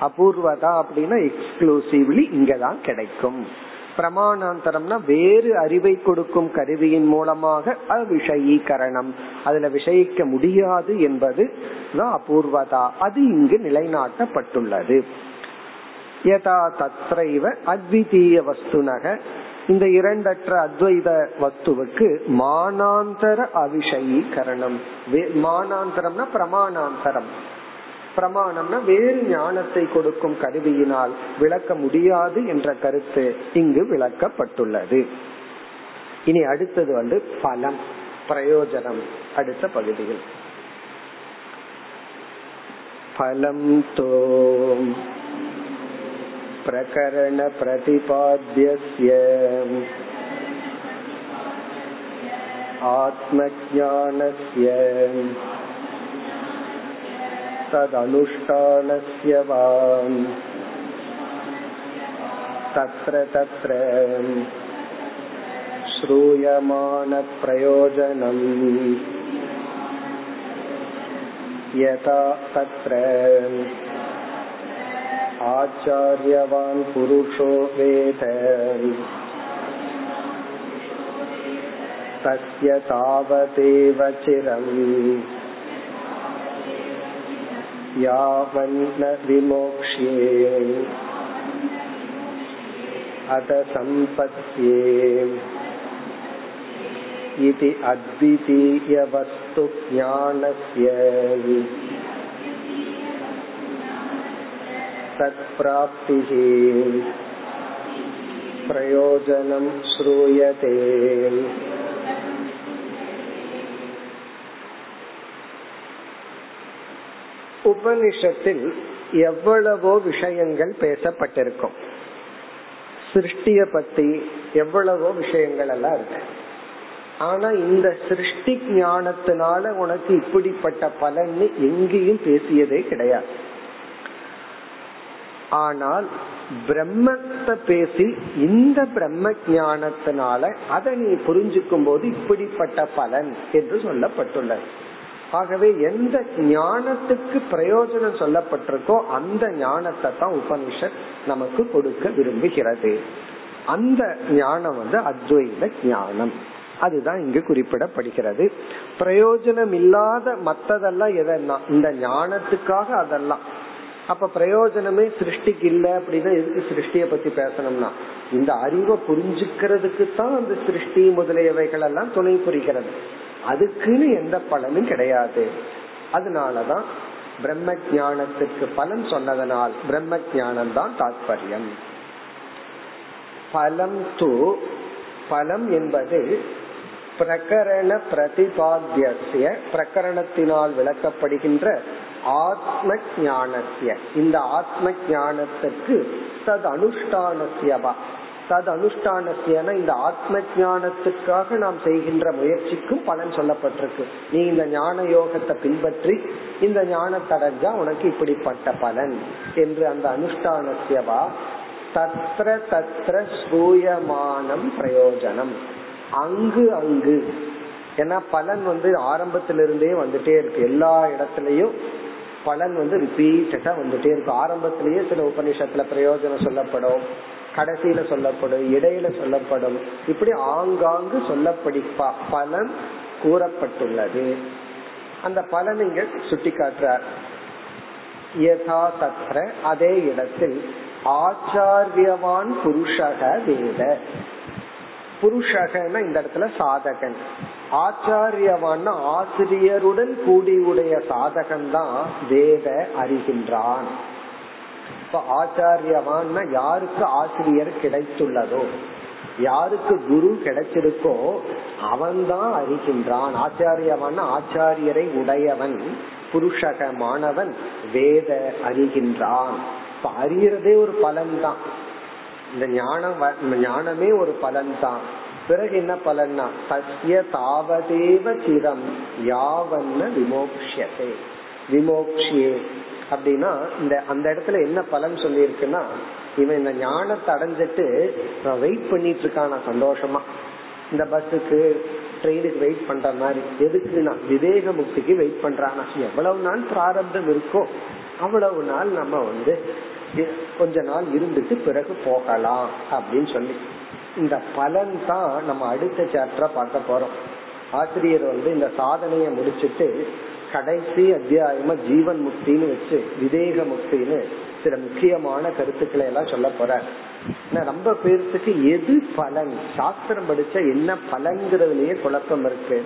அபூர்வதா அப்படின்னா எக்ஸ்க்ளூசிவ்லி இங்கதான் கிடைக்கும். பிரமாணாந்தரம்னா வேறு அறிவை கொடுக்கும் கருவியின் மூலமாக அவிஷயீகரணம். அதுல விஷயிக்க முடியாது என்பது தான் அபூர்வதா. அது இங்கு நிலைநாட்டப்பட்டுள்ளது. யதா தத்ரைவ அத்விதீய வஸ்துனக. இந்த இரண்டற்ற அத்வைத வஸ்துவுக்கு மானாந்தர அவிஷயீகரணம். மானாந்தரம்னா பிரமாணாந்தரம். பிரமாணம்னா வேறு ஞானத்தை கொடுக்கும் கருவியினால் விளக்க முடியாது என்ற கருத்து இங்கு விளக்கப்பட்டுள்ளது. இனி அடுத்தது வந்து பலம் பிரயோஜனம் அடுத்த பகுதியில். பலம் தோ பிரகரண பிரதிபாத்திய ஆத்மஜானஸ்ய तदनुष्ठानस्य वा तत्र तत्र श्रूयमाणप्रयोजनम् यथा तत्र आचार्यवान् पुरुषो वेद तस्य तावदेव चिरम् यावन्न विमोक्ष्ये अत सम्पत्ये इति अद्वितीयवस्तुज्ञानस्य तत्प्राप्तिः प्रयोजनं श्रूयते உபனிஷத்தில் எவ்வளவோ விஷயங்கள் பேசப்பட்டிருக்கும். சிருஷ்டிய பத்தி எவ்வளவோ விஷயங்கள் எல்லாம் இருக்கு. ஆனா இந்த சிருஷ்டி ஞானத்தினால உனக்கு இப்படிப்பட்ட பலன் எங்கேயும் பேசியதே கிடையாது. ஆனால் பிரம்மத்தை பேசி இந்த பிரம்ம ஞானத்தினால அதை நீ புரிஞ்சுக்கும் போது இப்படிப்பட்ட பலன் என்று சொல்லப்பட்டுள்ளது. ஆகவே எந்த ஞானத்துக்கு பிரயோஜனம் சொல்லப்பட்டிருக்கோ அந்த ஞானத்தை தான் உபனிஷத் நமக்கு கொடுக்க விரும்புகிறது. அந்த ஞானம் வந்து அத்வைத ஞானம். அதுதான் இங்கு குறிப்பிடப்படுகிறது. பிரயோஜனம் இல்லாத மத்ததெல்லாம் எதனா இந்த ஞானத்துக்காக அதெல்லாம். அப்ப பிரயோஜனமே சிருஷ்டிக்கு இல்ல அப்படின்னா எதுக்கு சிருஷ்டிய பத்தி பேசணும்னா? இந்த அறிவை புரிஞ்சுக்கிறதுக்கு தான் அந்த சிருஷ்டி முதலியவைகள் எல்லாம் துணை புரிகிறது. அதுக்குன்னு எந்த பலனும் கிடையாது. அதனாலதான் பிரம்ம ஜானத்துக்கு பலன் சொன்னதனால் பிரம்ம ஜானம் தான் தாற்பயம் பலம் தூ பலம் என்பது பிரகரண பிரதிபாத்திய பிரகரணத்தினால் விளக்கப்படுகின்ற ஆத்ம ஞானத்திய இந்த ஆத்ம ஞானத்துக்கு தது அனுஷ்டானத்தியவா தது அனுஷ்டானத்தியன இந்த ஆத்ம ஞானத்துக்காக நாம் செய்கின்ற முயற்சிக்கும் பலன் சொல்லப்பட்டிருக்கு. நீ இந்த ஞான யோகத்தை பின்பற்றி இந்த ஞானத்தை உனக்கு இப்படிப்பட்ட பலன் என்று அந்த அனுஷ்டானத்தியவா தத்ர தத்ர சூயமானம் பிரயோஜனம். அங்கு அங்கு. ஏன்னா பலன் வந்து ஆரம்பத்திலிருந்தே வந்துட்டே இருக்கு. எல்லா இடத்துலயும் பலன் வந்து ரிப்பீட்டடா வந்துட்டே இருக்கும் ஆரம்பத்திலேயே சில உபநிஷத்துல பிரயோஜனம் சொல்லப்படும். கடைசியில சொல்லப்படும் இடையில சொல்லப்படும். இப்படி ஆங்காங்கு சொல்லப்படி பலன் கூறப்பட்டுள்ளது. அந்த பலன் இங்க சுட்டி காட்டுறார் யதா தத்ர அதே இடத்தில் ஆச்சாரியவான் புருஷக வேத. புருஷகன இந்த இடத்துல சாதகன். ஆச்சாரியவான் ஆசிரியருடன் கூடியுடைய சாதகன் தான் வேத அறிகின்றான். இப்ப ஆச்சாரியவான் யாருக்கு ஆசிரியர் கிடைத்துள்ளதோ யாருக்கு குரு கிடைச்சிருக்கோ அவன்தான் அறிகின்றான். ஆச்சாரியவான் ஆச்சாரியரை உடையவன் புருஷக மாணவன் வேத அறிகின்றான். இப்ப அறியறதே ஒரு பலன் தான் இந்த ஞானம் ஞானமே ஒரு பலன் தான் பிறகு என்ன பலன்னா சத்திய தாவதேவ சிரம் யாவன்ன விமோக்ஷதே விமோக்ஷியே. அப்படின்னா இந்த அந்த இடத்துல என்ன பலன் சொல்லியிருக்குன்னா இவன் இந்த ஞானத்தை அடைஞ்சிட்டு வெயிட் பண்ணிட்டு இருக்கான் சந்தோஷமா. இந்த பஸ்ஸுக்கு ட்ரெயினுக்கு வெயிட் பண்ற மாதிரி. எதுக்குன்னா விவேக முக்திக்கு வெயிட் பண்றானா. எவ்வளவு நாள் பிராரப்தம் இருக்கோ அவ்வளவு நாள் நம்ம வந்து கொஞ்ச நாள் இருந்துட்டு பிறகு போகலாம் அப்படின்னு சொல்லி. இந்த பலன் தான் நம்ம அடுத்த சாப்டரா பார்க்க போறோம். ஆசிரியர் வந்து இந்த சாதனையை முடிச்சிட்டு கடைசி அத்தியாயமா ஜீவன் முக்தின்னு வச்சு விதேக முக்தின்னு சில முக்கியமான கருத்துக்களை எல்லாம் சொல்ல போற ரொம்ப பேர்த்துக்கு எது பலன்? சாஸ்திரம் படிச்சா என்ன பலன்கிறதுலயே குழப்பம் இருக்கு.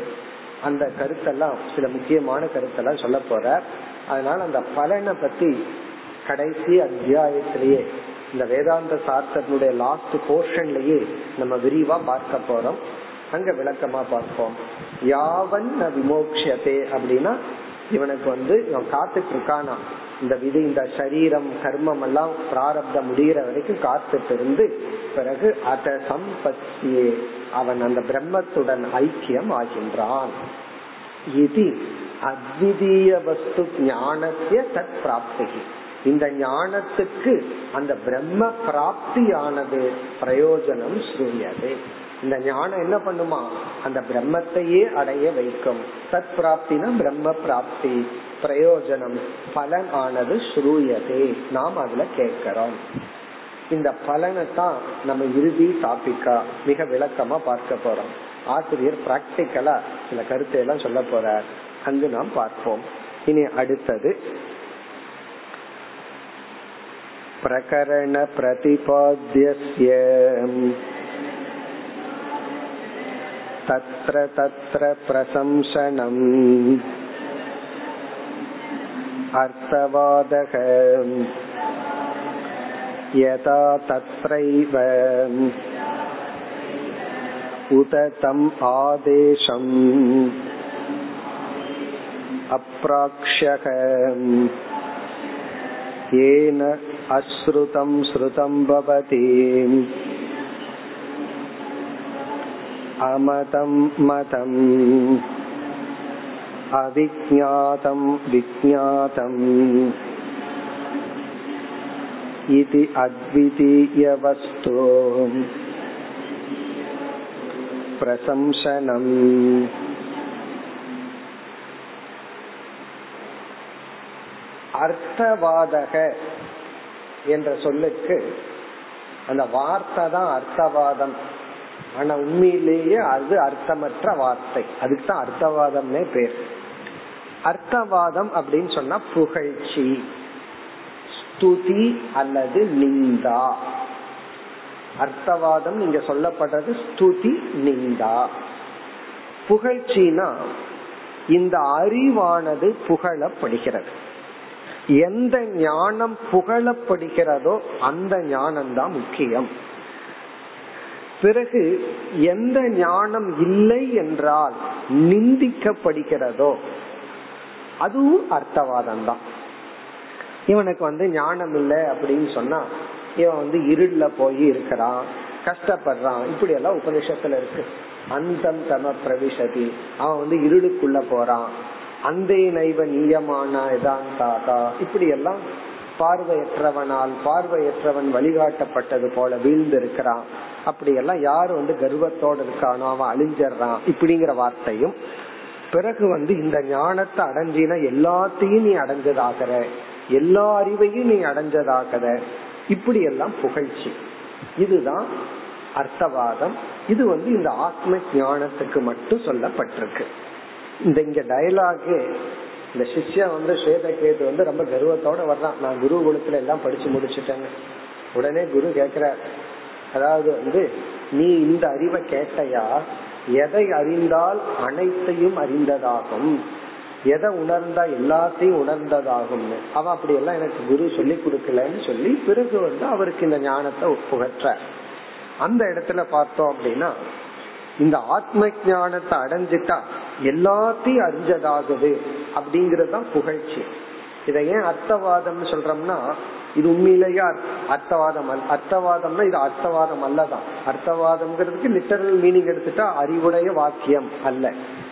அந்த கருத்தெல்லாம் சில முக்கியமான கருத்தெல்லாம் சொல்ல போற அதனால அந்த பலனை பத்தி கடைசி அத்தியாயத்திலேயே இந்த வேதாந்த சாஸ்திரத்தினுடைய லாஸ்ட் போர்ஷன்லயே நம்ம விரிவா பார்க்க போறோம். அங்க விளக்கமா பார்ப்போம். யாவன் விமோக்ஷதே அப்படின்னா இவனுக்கு வந்து இவன் காத்துட்டு இருக்கானா இந்த விதி இந்த சரீரம் கர்மம் எல்லாம் பிராரப்த முடிகிற வரைக்கும் காத்துட்டு இருந்து பிறகு அத சம்பத்தியே அவன் அந்த பிரம்மத்துடன் ஐக்கியம் ஆகின்றான். இது அத்விதீய வஸ்து ஞானத்திய தத் பிராப்தி இந்த ஞானத்துக்கு அந்த பிரம்ம பிராப்தியானது பிரயோஜனம் ஸ்ரூயது இந்த ஞானம் என்ன பண்ணுமா? அந்த பிரம்மத்தையே அடைய வைக்கும். சத் பிராப்தினா பிரம்ம பிராப்தி. பிரயோஜனம் பலன் ஆனது ஸ்ரூயதே. நாம் அதுல கேட்கிறோம். இந்த பலனை தான் நம்ம இறுதி டாபிக்கா மிக விளக்கமா பார்க்க போறோம். ஆசிரியர் பிராக்டிக்கலா சில கருத்தை எல்லாம் சொல்ல போறார். அங்கு நாம் பார்ப்போம். இனி அடுத்தது. பிரகரண பிரதிபாத்திய तत्र तत्र प्रशंसनम् अर्थवादः यथा तत्रैव उत तम् आदेशम् अप्राक्ष्यः येन अश्रुतं श्रुतं भवति அமதம் மதம் அவிஜாதம் விஜாதம் இது அத்விதீயவஸ்து பிரசம்சனம் அர்த்தவாதக என்ற சொல்லுக்கு அந்த வார்த்தை தான் அர்த்தவாதம். ஆனா உண்மையிலேயே அது அர்த்தமற்ற வார்த்தை. அதுக்கு தான் அர்த்தவாதம்னே பேர். அர்த்தவாதம் அப்படின்னு சொன்னா புகழ்ச்சி ஸ்துதி அல்லது நிந்தா. அர்த்தவாதம் நீங்க சொல்லப்படுறது ஸ்துதி நிந்தா. புகழ்ச்சினா இந்த அறிவானது புகழப்படுகிறது. எந்த ஞானம் புகழப்படுகிறதோ அந்த ஞானம் தான் முக்கியம். பிறகு எந்த ஞானம் இல்லை என்றால் நிந்திக்கப்படுகிறதோ? அதுவும் அர்த்தவாதம் தான் இவனுக்கு வந்து ஞானம் இல்லை அப்படின்னு சொன்னா இவன் வந்து இருள்ல போய் இருக்கிறான் கஷ்டப்படுறான். இப்படி எல்லாம் உபநிஷத்துல இருக்கு. அந்தம் தம பிரவிசதி அவன் வந்து இருளுக்குள்ள போறான். அந்தே நைவ நீயமான இதாந்தாதா இப்படி எல்லாம் பார்வையற்றவனால் பார்வையற்றவன் வழிகாட்டப்பட்டது போல வீழ்ந்திருக்கிறான். அப்படியெல்லாம் அப்படி எல்லாம் யாரு வந்து கர்வத்தோட இருக்கானோ அவன் அழிஞ்சிடுறான் இப்படிங்கிற வார்த்தையும் பிறகு வந்து இந்த ஞானத்தை அடைஞ்சினா எல்லாத்தையும் நீ அடைஞ்சதாகிற எல்லா அறிவையும் நீ அடைஞ்சதாகிற இப்படி எல்லாம் புகழ்ச்சி. இதுதான் அர்த்தவாதம். இது வந்து இந்த ஆத்ம ஞானத்துக்கு மட்டும் சொல்லப்பட்டிருக்கு. இந்த இங்க டயலாகு இந்த சிஷ்யா வந்து ஸ்வேத கேது வந்து ரொம்ப கர்வத்தோட வர்றான். நான் குரு குலத்துல எல்லாம் படிச்சு முடிச்சுட்டேன்னு. உடனே குரு கேக்குற அதாவது வந்து நீ இந்த அறிவை கேட்டையா? எதை அறிந்தால் அனைத்தையும் அறிந்ததாகும். எதை உணர்ந்தா எல்லாத்தையும் உணர்ந்ததாகும் அவன் அப்படி எல்லாம் எனக்கு குரு சொல்லி கொடுக்கலன்னு சொல்லி பிறகு வந்து அவருக்கு இந்த ஞானத்தை புகற்ற. அந்த இடத்துல பார்த்தோம் அப்படின்னா இந்த ஆத்ம ஞானத்தை அடைஞ்சிட்டா எல்லாத்தையும் அறிஞ்சதாகுது அப்படிங்கறதுதான் புகழ்ச்சி. இதை ஏன் அர்த்தவாதம்னு சொல்றோம்னா இது உண்மையிலேயே அர்த்தவாதம் அர்த்தவாதம்னா இது அர்த்தவாதம் அல்லதான். அர்த்தவாதம்ங்கிறதுக்கு லிட்டரல் மீனிங் எடுத்துட்டா அறிவுடைய வாக்கியம் அல்ல.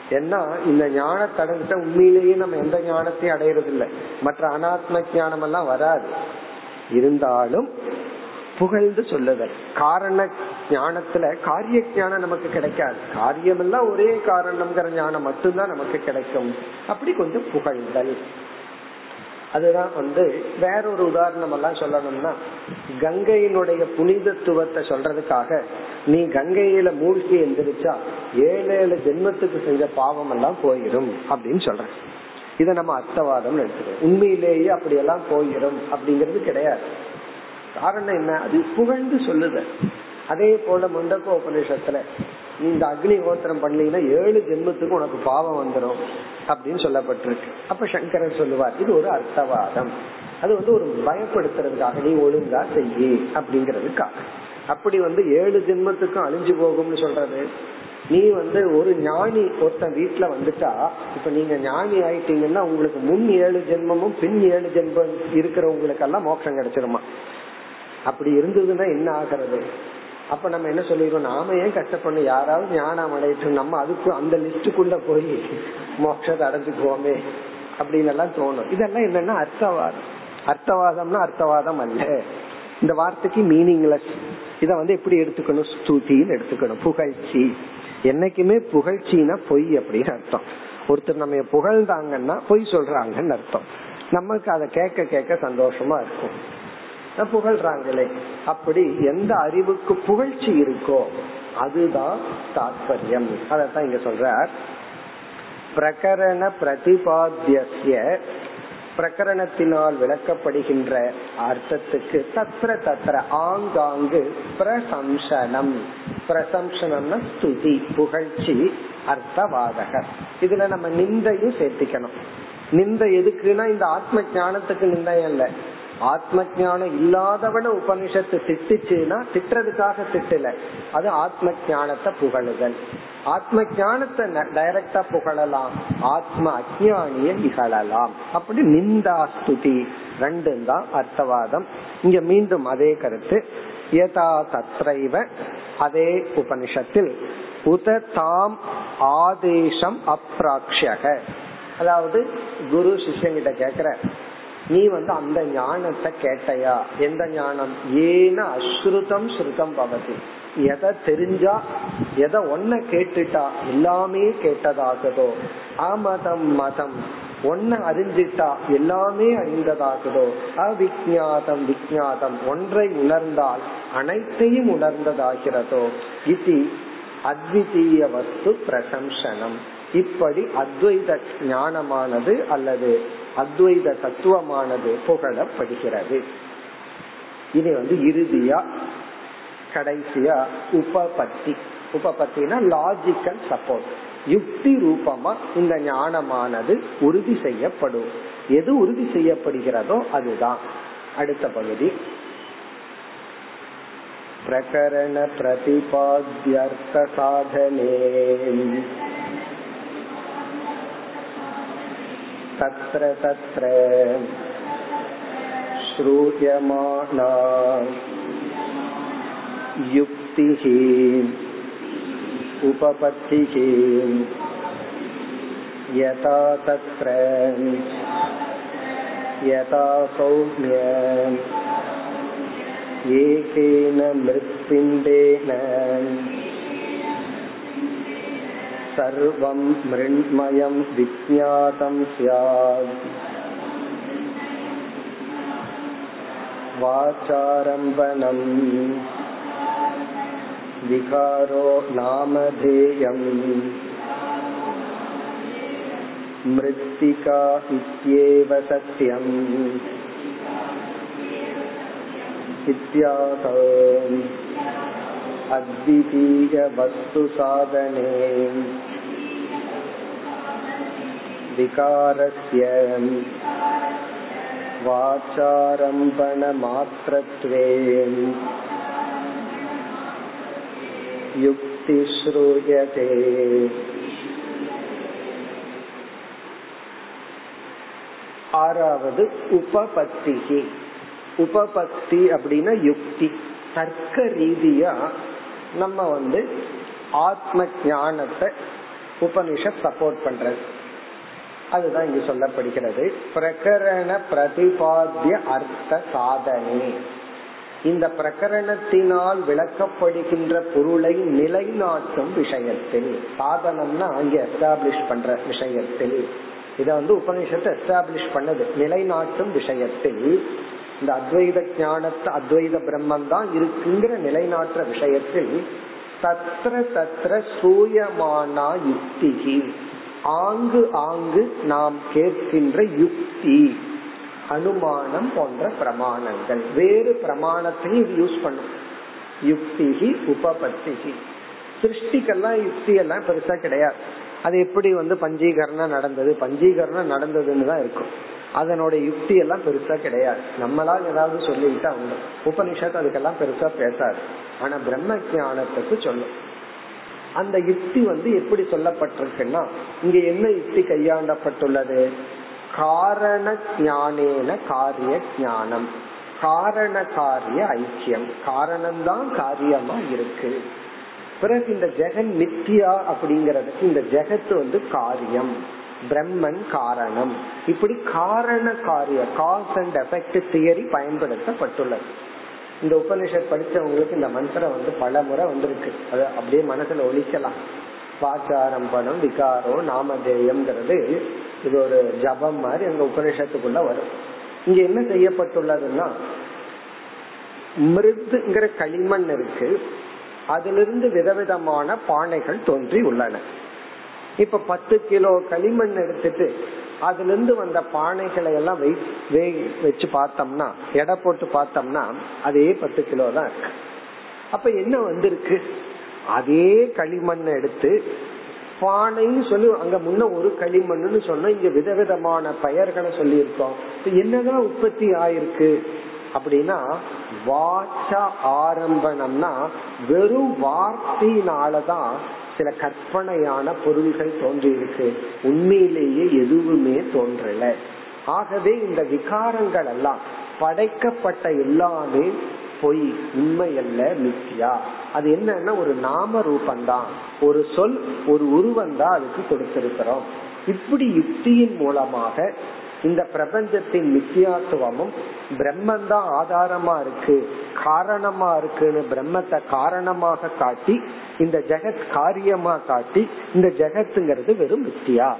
ஏன்னா இந்த ஞானத்தை அடைஞ்சிட்டா உண்மையிலேயே நம்ம எந்த ஞானத்தையும் அடையிறது இல்லை மற்ற அனாத்ம ஞானம் எல்லாம் வராது. இருந்தாலும் புகழ்ந்து சொல்லுதல். காரண ஞானத்துல காரிய ஞானம் நமக்கு கிடைக்காது. காரியம் எல்லாம் ஒரே காரணம்ங்கிற ஞானம் மட்டும்தான் நமக்கு கிடைக்கும். அப்படி கொஞ்சம் புகழ்தல். அதுதான் வந்து வேறொரு உதாரணம் எல்லாம் சொல்லணும்னா கங்கையினுடைய புனிதத்துவத்தை சொல்றதுக்காக நீ கங்கையில மூழ்கி எந்திரிச்சா ஏழு ஏழு ஜென்மத்துக்கு செஞ்ச பாவம் எல்லாம் போயிடும் அப்படின்னு சொல்ற இத நம்ம அர்த்தவாதம் எடுத்துக்கணும் உண்மையிலேயே அப்படி எல்லாம் போயிடும் அப்படிங்கிறது கிடையாது. காரணம் என்ன? அது புகழ்ந்து சொல்லுத. அதே போல முண்டக்கோ உபநிஷத்துல இந்த அக்னி கோத்திரம் பண்ணீங்கன்னா ஏழு ஜென்மத்துக்கு உனக்கு பாவம் வந்துடும் அப்படின்னு சொல்லப்பட்டிருக்கு. அப்ப சங்கரன் சொல்லுவார் இது ஒரு அர்த்தவாதம். அது வந்து ஒரு பயப்படுத்துறதுக்காக நீ ஒழுங்கா செய்யி அப்படிங்கறதுக்காக அப்படி வந்து ஏழு ஜென்மத்துக்கும் அழிஞ்சு போகும்னு சொல்றது. நீ வந்து ஒரு ஞானி ஒருத்தன் வீட்டுல வந்துட்டா இப்ப நீங்க ஞானி ஆயிட்டீங்கன்னா உங்களுக்கு முன் ஏழு ஜென்மமும் பின் ஏழு ஜென்மம் இருக்கிறவங்களுக்கு எல்லாம் மோட்சம் கிடைச்சிருமா? அப்படி இருந்ததுன்னா என்ன ஆகிறது? அப்ப நம்ம என்ன சொல்லிடுவோம் நாம ஏன் கஷ்டப்படணும்? யாராவது ஞானம் அடையிட்டு நம்ம அதுக்கு அந்த லிஸ்டுக்குள்ள போய் மோட்சத்தை அடைஞ்சுக்குவோமே அப்படின்னு எல்லாம் தோணும். இதெல்லாம் என்னன்னா அர்த்தவாதம். அர்த்தவாதம்னா அர்த்தவாதம் அல்ல. இந்த வார்த்தைக்கு மீனிங்லெஸ் இத வந்து எப்படி எடுத்துக்கணும்? ஸ்துதின்னு எடுத்துக்கணும். புகழ்ச்சி. என்னைக்குமே புகழ்ச்சினா பொய் அப்படின்னு அர்த்தம். ஒருத்தர் நம்ம புகழ்ந்தாங்கன்னா பொய் சொல்றாங்கன்னு அர்த்தம். நமக்கு அதை கேட்க கேட்க சந்தோஷமா இருக்கும். புகழ்றாங்களே. அப்படி எந்த அறிவுக்கு புகழ்ச்சி இருக்கோ அதுதான் தாற்பயம் அதான் இங்க சொல்ற பிரகரண பிரதிபாத்திய பிரகரணத்தினால் விளக்கப்படுகின்ற அர்த்தத்துக்கு தத்திர தத்திர ஆங்காங்கு பிரசம்சனம். பிரசம்சனம்னா ஸ்துதி புகழ்ச்சி அர்த்தவாதகர் இதுல நம்ம நிந்தையும் சேர்த்திக்கணும். நிந்த எதுக்குன்னா இந்த ஆத்ம ஞானத்துக்கு நிந்தையும் இல்ல ஆத்ம ஞானம் இல்லாதவன உபனிஷத்து திட்டுச்சுன்னா திட்டுறதுக்காக திட்டல. அது ஆத்ம ஜானத்தை புகழுதல் ஆத்ம ஞானத்தை டைரக்டா புகழலாம். ஆத்ம அஜானிய இகழலாம் அப்படி நிந்தா ஸ்துதி. ரெண்டும் தான் அர்த்தவாதம். இங்க மீண்டும் அதே கருத்து. யதா தத்ரைவ அதே உபனிஷத்தில் உத தாம் ஆதேசம் அப்ராக்ஷக அதாவது குரு சிஷ்யங்கிட்ட கேக்குற நீ வந்து அந்த ஞானத்தை கேட்டையா? எந்த ஞானம்? ஏன அஸ்ருதம் ஸ்ருதம் பவதி. எதை தெரிஞ்சா எதை ஒன்ன கேட்டுட்டா எல்லாமே கேட்டதாகுதோ. அமதம் மதம். ஒன்ன அறிஞ்சிட்டா எல்லாமே அறிந்ததாகுதோ. அவிஜாதம் விஜாதம் ஒன்றை உணர்ந்தால் அனைத்தையும் உணர்ந்ததாகிறதோ. இது அத்விதீய வஸ்து பிரசம்சனம். இப்படி அத்வைத ஞானமானது அல்லது அத்வைத தத்துவமானது புகழப்படுகிறது. இது வந்து இறுதியா கடைசியா உபபத்தி. உபபத்தினா லாஜிக்கல் சப்போர்ட் யுக்தி ரூபமா இந்த ஞானமானது உறுதி செய்யப்படும். எது உறுதி செய்யப்படுகிறதோ அதுதான். அடுத்த பகுதி. பிரகரண பிரதிபாத்தியர்த்த சாதனே तत्र तत्र श्रूयमाणा युक्तिः उपपत्तिः यथा तत्र यथा सौम्य एकेन मृत्पिण्डेन सर्वं मृण्मयं विज्ञातं स्यात् वाचारम्भनम् विकारो नामधेयम् मृत्तिका इत्येव सत्यम् इत्याह अद्वितीय वस्तु साधने विकारस्य वाचारम्भणमात्रत्वे युक्ति श्रूयते ஆறாவது உபபத்திகி உபபத்தி அப்படின்னா யுக்தி தர்க்க ரீதியா நம்ம வந்து ஆத்ம ஞானத்தை உபனிஷத் சப்போர்ட் பண்றது. அதுதான் இங்கு சொல்லப்படுகிறது. பிரகரண பிரதிபாத்திய அர்த்த சாதனை. இந்த பிரகரணத்தினால் விளக்கப்படுகின்ற பொருளை நிலைநாட்டும் விஷயத்தில். சாதனம்னா அங்கே எஸ்டாப்ளிஷ் பண்ற விஷயத்தில். இத வந்து உபநிஷத்தை எஸ்டாப்ளிஷ் பண்ணது. நிலைநாட்டும் விஷயத்தில். இந்த அத்வைத ஞானத்தை அத்வைத பிரம்மம் தான் இருக்குங்கிற நிலைநாட்டுற விஷயத்தில் தத்ர தத்ர சூயமானா யுக்திகி. ஆங்கு ஆங்கு நாம் கேட்கின்ற யுக்தி அனுமானம் போன்ற பிரமாணங்கள். வேறு பிரமாணத்தையும் இது யூஸ் பண்ணும். யுக்திகி உபபத்திகி. சிருஷ்டிக்கெல்லாம் யுக்தி எல்லாம் பெருசா கிடையாது. அது எப்படி வந்து பஞ்சீகரணம் நடந்தது பஞ்சீகரணம் நடந்ததுன்னு தான் இருக்கும். அதனோட யுக்தி எல்லாம் பெருசா கிடையாது. நம்மளால் ஏதாவது சொல்லிக்கிட்டா உண்டு. உபனிஷத் அதுக்கெல்லாம் பெருசா பேசாது. ஆனா பிரம்ம ஜானத்துக்கு சொல்லும். அந்த யுக்தி வந்து எப்படி சொல்லப்பட்டிருக்குன்னா இங்க என்ன யுக்தி கையாண்டப்பட்டுள்ளது? காரண ஞானேன காரிய ஞானம் காரண காரிய ஐக்கியம். காரணம்தான் காரியமா இருக்கு. பிறகு இந்த ஜெகன் நித்யா அப்படிங்கறதுக்கு இந்த ஜெகத்து வந்து காரியம். பிரம்மன் காரணம். இப்படி காரண காரிய காஸ் அண்ட் எஃபெக்ட் தியரி பயன்படுத்தப்பட்டுள்ளது. இந்த உபனிஷத் படிச்சவங்களுக்கு இந்த மந்திரம் வந்து பல முறை வந்திருக்கு. அது அப்படியே மனசுல ஒழிக்கலாம் வாச்சாரம் பணம் விகாரோ நாமதேயம்ங்கிறது இது ஒரு ஜபம் மாதிரி அந்த உபனிஷத்துக்குள்ள வரும். இங்க என்ன செய்யப்பட்டுள்ளதுன்னா மிருதுங்கிற களிமண் இருக்கு. அதிலிருந்து விதவிதமான பானைகள் தோன்றி உள்ளன. இப்ப பத்து கிலோ களிமண் எடுத்துட்டு அதுல இருந்து வந்த பானைகளை எல்லாம் வச்சு பார்த்தோம்னா எடை போட்டு பார்த்தோம்னா அதே பத்து கிலோ தான் இருக்கு. அப்ப என்ன வந்திருக்கு? அதே களிமண் எடுத்து பானைன்னு சொல்லி அங்க முன்ன ஒரு களிமண்ணுன்னு சொன்னா இங்க விதவிதமான பெயர்களை சொல்லி இருக்கோம் என்னதான் உற்பத்தி ஆயிருக்கு? அப்படின்னா வாச்ச ஆரம்பணம்னா வெறும் வார்த்தையினாலதான் சில கற்பனையான பொருள்கள் தோன்றியிருக்கு. உண்மையிலேயே எதுவுமே தோன்றல. ஆகவே இந்த விகாரங்கள் எல்லாம் படைக்கப்பட்ட எல்லாமே பொய் உண்மை அல்ல மித்தியா. அது என்னன்னா ஒரு நாம ரூபந்தான் ஒரு சொல் ஒரு உருவம் தான் அதுக்கு கொடுத்திருக்கிறோம். இப்படி யுக்தியின் மூலமாக இந்த பிரபஞ்சத்தின் நித்தியாத்துவமும் பிரம்மன் தான் ஆதாரமா இருக்கு காரணமா இருக்குன்னு பிரம்மத்தை காரணமாக காட்டி இந்த ஜெகத் காரியமா காட்டி இந்த ஜெகத்துங்கிறது வெறும் மித்தியா.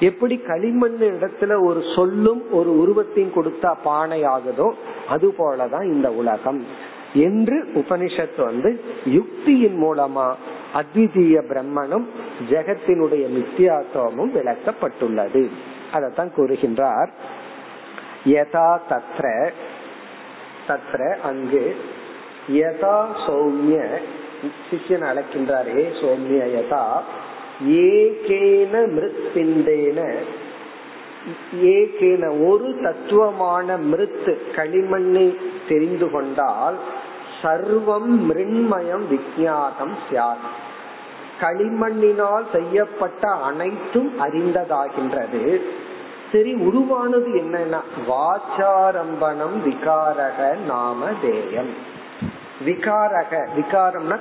எப்படி களிமண் இடத்துல ஒரு சொல்லும் ஒரு உருவத்தையும் கொடுத்தா பானை ஆகுதோ அது போலதான் இந்த உலகம். என்று உபனிஷத்து வந்து யுக்தியின் மூலமா அத்விதீய பிரம்மனும் ஜெகத்தினுடைய மித்தியாத்துவமும் விளக்கப்பட்டுள்ளது. அதைத்தான் கூறுகின்றார். யதா தத்ர தத்ர அங்கு யதா சௌமிய சிஷ்யன் அழைக்கின்றார் ஏ சௌமிய யதா ஏகேன மிருத்பிண்டேன ஏகேன ஒரு தத்துவமான மிருத்து களிமண்ணை தெரிந்து கொண்டால் சர்வம் மிருண்மயம் விஜாதம் சியாத் களிமண்ணினால் செய்யப்பட்ட அனைத்தும் அறிந்ததாகின்றது. சரி உருவானது என்னன்னா வாச்சாரம்பணம் விகாரக நாம தேயம். விகாரக விகாரம்னா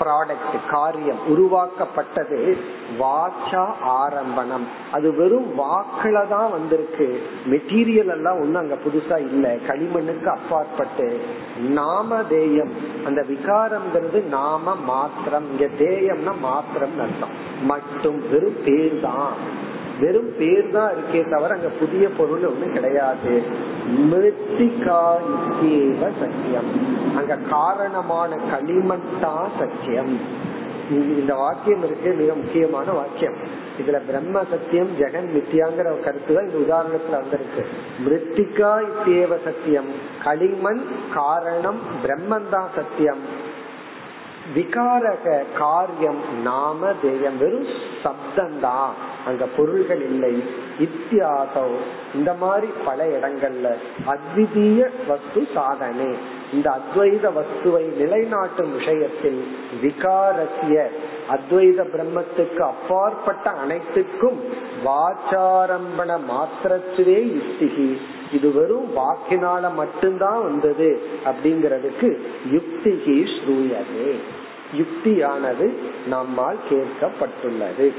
ப்ராடக்ட் காரியம் உருவாக்கப்பட்டது வாச்சா ஆரம்பணம். அது வெறும் வாக்குல தான் வந்திருக்கு. மெட்டீரியல் எல்லாம் ஒண்ணும் அங்க புதுசா இல்ல. களிமண்ணுக்கு அப்பாற்பட்டு. நாம தேயம். அந்த விகாரம்ங்கிறது நாம மாத்திரம். இங்க தேயம்னா மாத்திரம் அர்த்தம். மட்டும் வெறும் பேர் தான். வெறும் பேர் தான் இருக்கே தவிர அங்க புதிய பொருள் ஒண்ணு கிடையாது. மிருத்திகா சத்தியம். அங்க காரணமான களிமண் தான் சத்தியம். இந்த வாக்கியம் இருக்கு மிக முக்கியமான வாக்கியம். இதுல பிரம்ம சத்தியம் ஜெகன் மித்தியாங்கிற கருத்து தான் இந்த உதாரணத்துல வந்திருக்கு. மிருத்திகா தேவ சத்தியம். களிமண் காரணம் பிரம்மன் தான் சத்தியம். விகாரக காரியம் நாம தேயம் வெறும் சப்தந்தான் அங்க பொருள்கள் இல்லை. இத்தியாசம் இந்த மாதிரி பல இடங்கள்ல அத்விதீய வஸ்து சாதனை. இந்த அத்வைத வஸ்துவை நிலைநாட்டும் விஷயத்தில் விகாரத்திய அத்வைத பிரம்மத்துக்கு அப்பாற்பட்ட அனைத்துக்கும் வாச்சாரம்பண மாத்திரத்திலே யுக்திகி. இது வெறும் வாக்கினால மட்டும்தான் வந்தது அப்படிங்கறதுக்கு யுக்திகி ஸ்ரூயதே. யுக்தியானது நம்மால் கேட்கப்பட்டுள்ளது.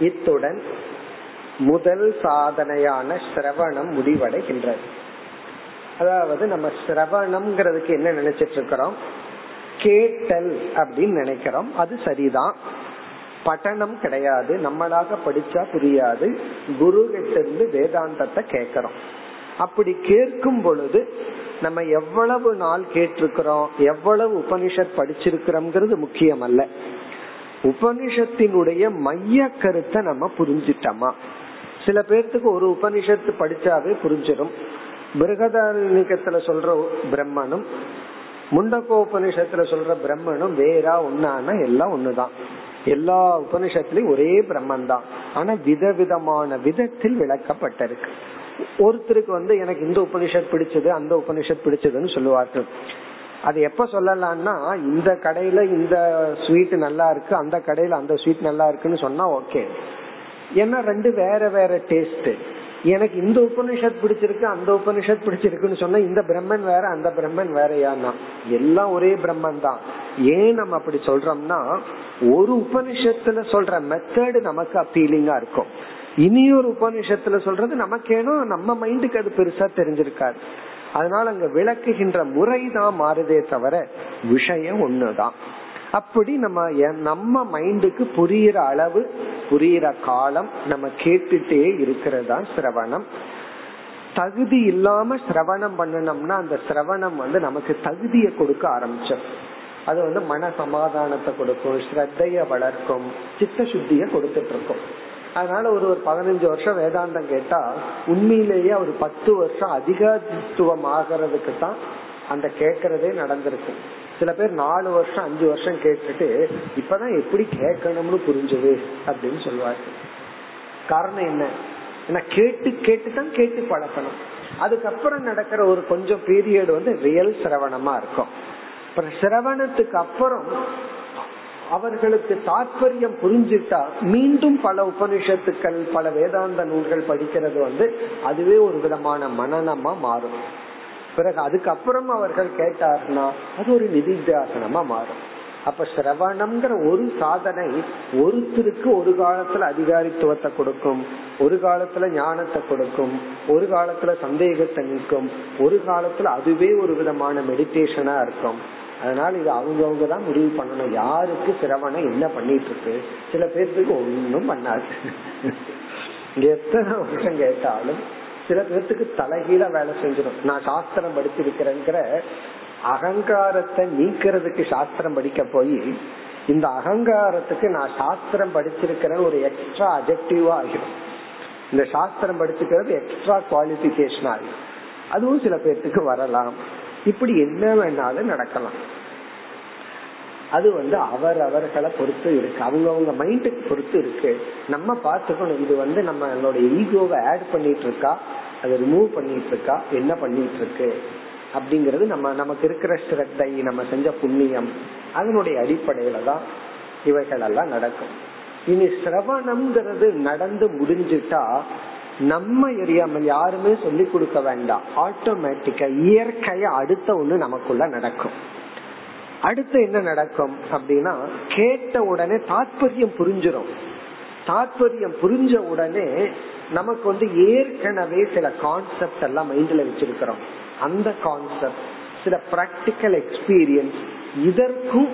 இத்துடன் முதல் சாதனையான சிரவணம் முடிவடைகின்றது. அதாவது நம்ம சிரவணம்ங்கிறதுக்கு என்ன நினைச்சிட்டு இருக்கிறோம் கேட்டல் அப்படின்னு நினைக்கிறோம். அது சரிதான். பட்டணம் கிடையாது. நம்மளாக படிச்சா புரியாது. குரு கிட்ட இருந்து வேதாந்தத்தை கேட்கிறோம். அப்படி கேட்கும் பொழுது நம்ம எவ்வளவு நாள் கேட்டிருக்கிறோம் எவ்வளவு உபனிஷத் படிச்சிருக்கிறோம்ங்கிறது முக்கியம் அல்ல உபனிஷத்தினுடைய மைய கருத்தை நம்ம புரிஞ்சிட்டோமா? சில பேர்த்துக்கு ஒரு உபனிஷத்து படிச்சாவே புரிஞ்சிடும். பிருகதாரண்யத்துல சொல்ற பிரம்மனும் முண்டகோபனிஷத்துல சொல்ற பிரம்மனும் வேறா ஒன்னான எல்லாம் ஒண்ணுதான். எல்லா உபனிஷத்துலயும் ஒரே பிரம்மன் தான் ஆனா விதவிதமான விதத்தில் விளக்கப்பட்டிருக்கு. ஒருத்தருக்கு வந்து எனக்கு இந்த உபனிஷத் பிடிச்சது அந்த உபனிஷத் பிடிச்சதுன்னு சொல்லுவார்கள். அது எப்ப சொல்லலாம்னா இந்த கடையில இந்த ஸ்வீட் நல்லா இருக்கு அந்த கடையில அந்த ஸ்வீட் நல்லா இருக்குன்னு சொன்னா ஓகே ஏன்னா ரெண்டு வேற வேற டேஸ்ட் எனக்கு இந்த உபனிஷத் பிடிச்சிருக்கு அந்த உபனிஷத் பிடிச்சிருக்குன்னு சொன்னா இந்த பிரம்மன் வேற அந்த பிரம்மன் வேறையானா எல்லாம் ஒரே பிரம்மன் தான். ஏன் நம்ம அப்படி சொல்றோம்னா ஒரு உபனிஷத்துல சொல்ற மெத்தடு நமக்கு அப்பீலிங்கா இருக்கும். இனியொரு உபனிஷத்துல சொல்றது நமக்கேனோ நம்ம மைண்டுக்கு அது பெருசா தெரிஞ்சிருக்காது. அதனால அங்க விளக்குகின்ற முறை தான் மாறுதே தவிர விஷயம் ஒண்ணுதான். அப்படி நம்ம நம்ம மைண்டுக்கு புரியிற அளவு புரியிற காலம் நம்ம கேட்டுட்டே இருக்கிறதா சிரவணம். தகுதி இல்லாம சிரவணம் பண்ணணும்னா அந்த சிரவணம் வந்து நமக்கு தகுதியை கொடுக்க ஆரம்பிச்சோம் அது வந்து மன சமாதானத்தை கொடுக்கும் ஸ்ரத்தைய வளர்க்கும் சித்த சுத்திய கொடுத்துட்டு இருக்கும். அதனால ஒரு ஒரு பதினஞ்சு வருஷம் வேதாந்தம் கேட்டா உண்மையிலேயே ஒரு பத்து வருஷம் அதிகத்துவம் ஆகிறதுக்கு தான் அந்த கேக்குறதே நடந்திருக்கும் சில பேர் நாலு வருஷம் அஞ்சு வருஷம் கேட்டுட்டு இப்பதான் எப்படி கேட்கணும்னு புரிஞ்சது அப்படின்னு சொல்லுவாரு காரணம் என்ன? ஏன்னா கேட்டு கேட்டு தான் கேட்டு பழக்கணும் அதுக்கப்புறம் நடக்கிற ஒரு கொஞ்சம் பீரியட் வந்து ரியல் சிரவணமா இருக்கும். சிரவணத்துக்கு அப்புறம் அவர்களுக்கு தாற்பயம் புரிஞ்சுட்டா மீண்டும் பல உபனிஷத்துக்கள் பல வேதாந்த நூல்கள் படிக்கிறது வந்து அதுவே ஒரு விதமான மனநமா மாறும். பிறகு அதுக்கப்புறம் அவர்கள் கேட்டார்னா அது ஒரு நிதித்தியாசனமா மாறும். அப்ப சிரவணம்ங்கிற ஒரு சாதனை ஒருத்தருக்கு ஒரு காலத்துல அதிகாரித்துவத்தை கொடுக்கும் ஒரு காலத்துல ஞானத்தை கொடுக்கும் ஒரு காலத்துல சந்தேகத்தை நிற்கும் ஒரு காலத்துல அதுவே ஒரு விதமான மெடிடேஷனா இருக்கும். அதனால இது அவங்கவுங்க தான் முடிவு பண்ணணும். யாருக்கு சிரவணம் என்ன பண்ணிட்டு இருக்கு? சில பேர்த்துக்கு ஒன்னும் பண்ணாது. எத்தனை வருஷம் கேட்டாலும் சில பேர்த்துக்கு தலைகீழ வேலை செஞ்சிடும். நான் சாஸ்திரம் படிச்சிருக்கிறேங்கிற அகங்காரத்தை நீக்கிறதுக்கு சாஸ்திரம் படிக்க போய் இந்த அகங்காரத்துக்கு நான் சாஸ்திரம் படிச்சிருக்கிறேன்னு ஒரு எக்ஸ்ட்ரா அஜெக்டிவா ஆகிடும். இந்த சாஸ்திரம் படிச்சுக்கிறது எக்ஸ்ட்ரா குவாலிபிகேஷன் ஆகிடும். அதுவும் சில பேர்த்துக்கு வரலாம். இப்படி என்ன வேணாலும் நடக்கலாம். அது வந்து அவர் அவர்களை பொறுத்து இருக்கு. அவங்க அவங்க மைண்டுக்கு பொறுத்து இருக்கு. நம்ம பார்த்துக்கணும். இது வந்து நம்மளோட ஈகோவை ஆட் பண்ணிட்டு இருக்கா அதை ரிமூவ் பண்ணிட்டு இருக்கா என்ன பண்ணிட்டு இருக்கு அப்படிங்கறது நம்ம நமக்கு இருக்கிற ஸ்ரத்தை நம்ம செஞ்ச புண்ணியம் அதனுடைய அடிப்படையில தான் இவைகள் எல்லாம் நடக்கும். இனி சிரவணம்ங்கிறது நடந்து முடிஞ்சிட்டா நம்ம எரியாமல் யாருமே சொல்லி கொடுக்க வேண்டாம். ஆட்டோமேட்டிக்கா இயற்கையா அடுத்த ஒண்ணு நமக்குள்ள நடக்கும். அடுத்து என்ன நடக்கும் அப்படின்னா கேட்ட உடனே தாற்பயம் புரிஞ்சிடும் தாற்பயம் புரிஞ்ச உடனே நமக்கு வந்து ஏற்கனவே சில கான்செப்ட் எல்லாம் மைண்ட்ல வச்சிருக்கிறோம். அந்த கான்செப்ட் சில பிராக்டிக்கல் எக்ஸ்பீரியன்ஸ் இதற்கும்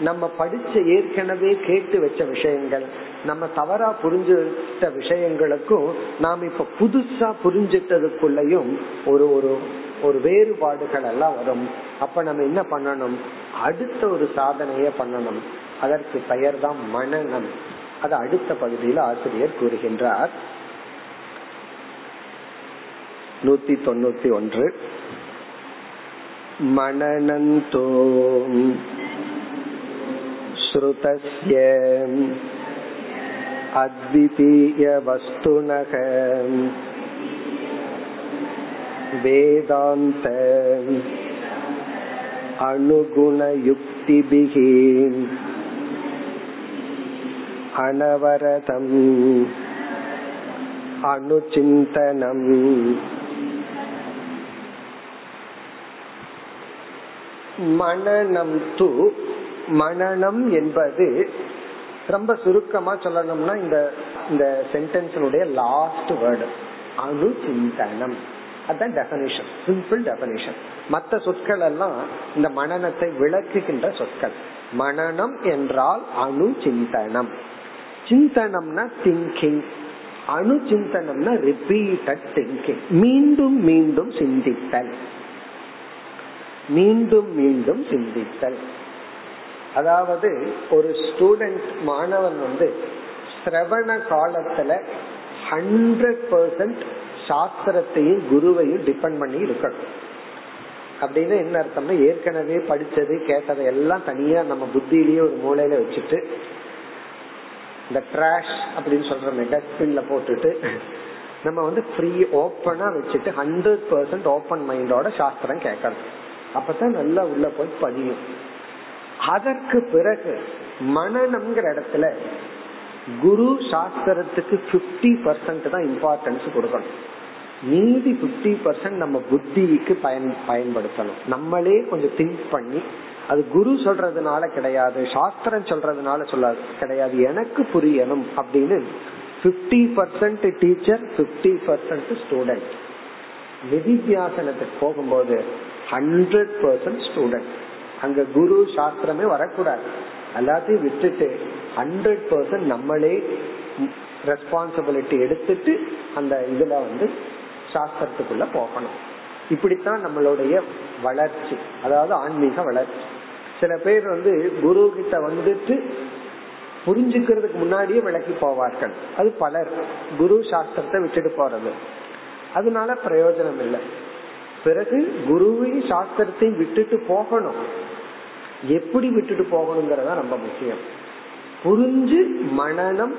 நம்ம படிச்ச ஏற்கனவே கேட்டு வச்ச விஷயங்கள் நம்ம தவறா புரிஞ்சுட்ட விஷயங்களுக்கும் நாம் இப்ப புதுசா புரிஞ்சிட்டதுக்குள்ளயும் ஒரு ஒரு ஒரு வேறுபாடுகள் எல்லாம் வரும். அப்ப நம்ம என்ன பண்ணணும்? அடுத்த ஒரு சாதனைய பண்ணணும். அதற்கு பெயர் தான் மனநம். அது அடுத்த பகுதியில் ஆசிரியர் கூறுகின்றார். நூத்தி தொண்ணூத்தி ஒன்று. மனநந்தோம். श्रुतस्य अद्वितीयवस्तुनः वेदान्त अनुगुणयुक्तिभिः अनवरतम् अनुचिन्तनम् மனநம் து மனநம் என்பது ரொம்ப சுருக்கமா சொல்லணும்னா இந்த இந்த சென்டென்ஸினுடைய லாஸ்ட் வேர்டு அணு சிந்தனம். அதுதான் டெபனிஷன் சிம்பிள் டெபனிஷன் மற்ற சொற்கள் எல்லாம் இந்த மனநத்தை விளக்குகின்ற சொற்கள். மனநம் என்றால் அணு சிந்தனம். சிந்தனம்னா திங்கிங் அணு சிந்தனம்னா ரிப்பீட்டட் திங்கிங் மீண்டும் மீண்டும் சிந்தித்தல். மீண்டும் மீண்டும் சிந்தித்தல். அதாவது ஒரு ஸ்டூடெண்ட் மாணவன் வந்து சிரவண காலத்துல ஹண்ட்ரட் பர்சன்ட் சாஸ்திரத்தையும் குருவையும் டிபெண்ட் பண்ணி இருக்கணும். அப்படின்னு என்ன அர்த்தம்னா ஏற்கனவே படிச்சது கேட்டதை எல்லாம் தனியா நம்ம புத்தியிலேயே ஒரு மூலையில வச்சுட்டு இந்த ட்ராஷ் அப்படின்னு சொல்றோமே டஸ்ட்பின்ல போட்டுட்டு நம்ம வந்து ஃப்ரீ ஓப்பனா வச்சுட்டு ஹண்ட்ரட் பர்சன்ட் ஓப்பன் மைண்டோட சாஸ்திரம் கேட்கணும் அப்பதான் நல்லா உள்ள போய் பதியும். அதற்கு பிறகு மனநம்ங்கிற இடத்துல குரு சாஸ்திரத்துக்கு பிப்டி பர்சன்ட் தான் இம்பார்ட்டன்ஸ் கொடுக்கணும். மீதி பிப்டி பர்சன்ட் நம்ம புத்திக்கு பயன் பயன்படுத்தணும். நம்மளே கொஞ்சம் திங்க் பண்ணி அது குரு சொல்றதுனால கிடையாது சாஸ்திரம் சொல்றதுனால சொல்லாது கிடையாது எனக்கு புரியணும் அப்படின்னு fifty percent teacher fifty percent student நிதித்தியாசனத்துக்கு போகும்போது ஹண்ட்ரட் பர்சன்ட் ஸ்டூடெண்ட் அங்க குரு சாஸ்திரமே வரக்கூடாது. எல்லாத்தையும் விட்டுட்டு ஹண்ட்ரட் பர்சன்ட் நம்மளே ரெஸ்பான்சிபிலிட்டி எடுத்துட்டு அந்த இதுல வந்து சாஸ்திரத்துக்குள்ள போகணும். இப்படித்தான் நம்மளுடைய வளர்ச்சி. அதாவது ஆன்மீக வளர்ச்சி. சில பேர் வந்து குரு கிட்ட வந்துட்டு புரிஞ்சுக்கிறதுக்கு முன்னாடியே விளக்கி போவார்கள். அது பலர். குரு சாஸ்திரத்தை விட்டுட்டு போறது. அதனால பிரயோஜனம் இல்லை. பிறகு குருவையும் சாஸ்திரத்தையும் விட்டுட்டு போகணும். எப்படி விட்டுட்டு போகணுங்கிறதா ரொம்ப முக்கியம். புரிஞ்சு மனநம்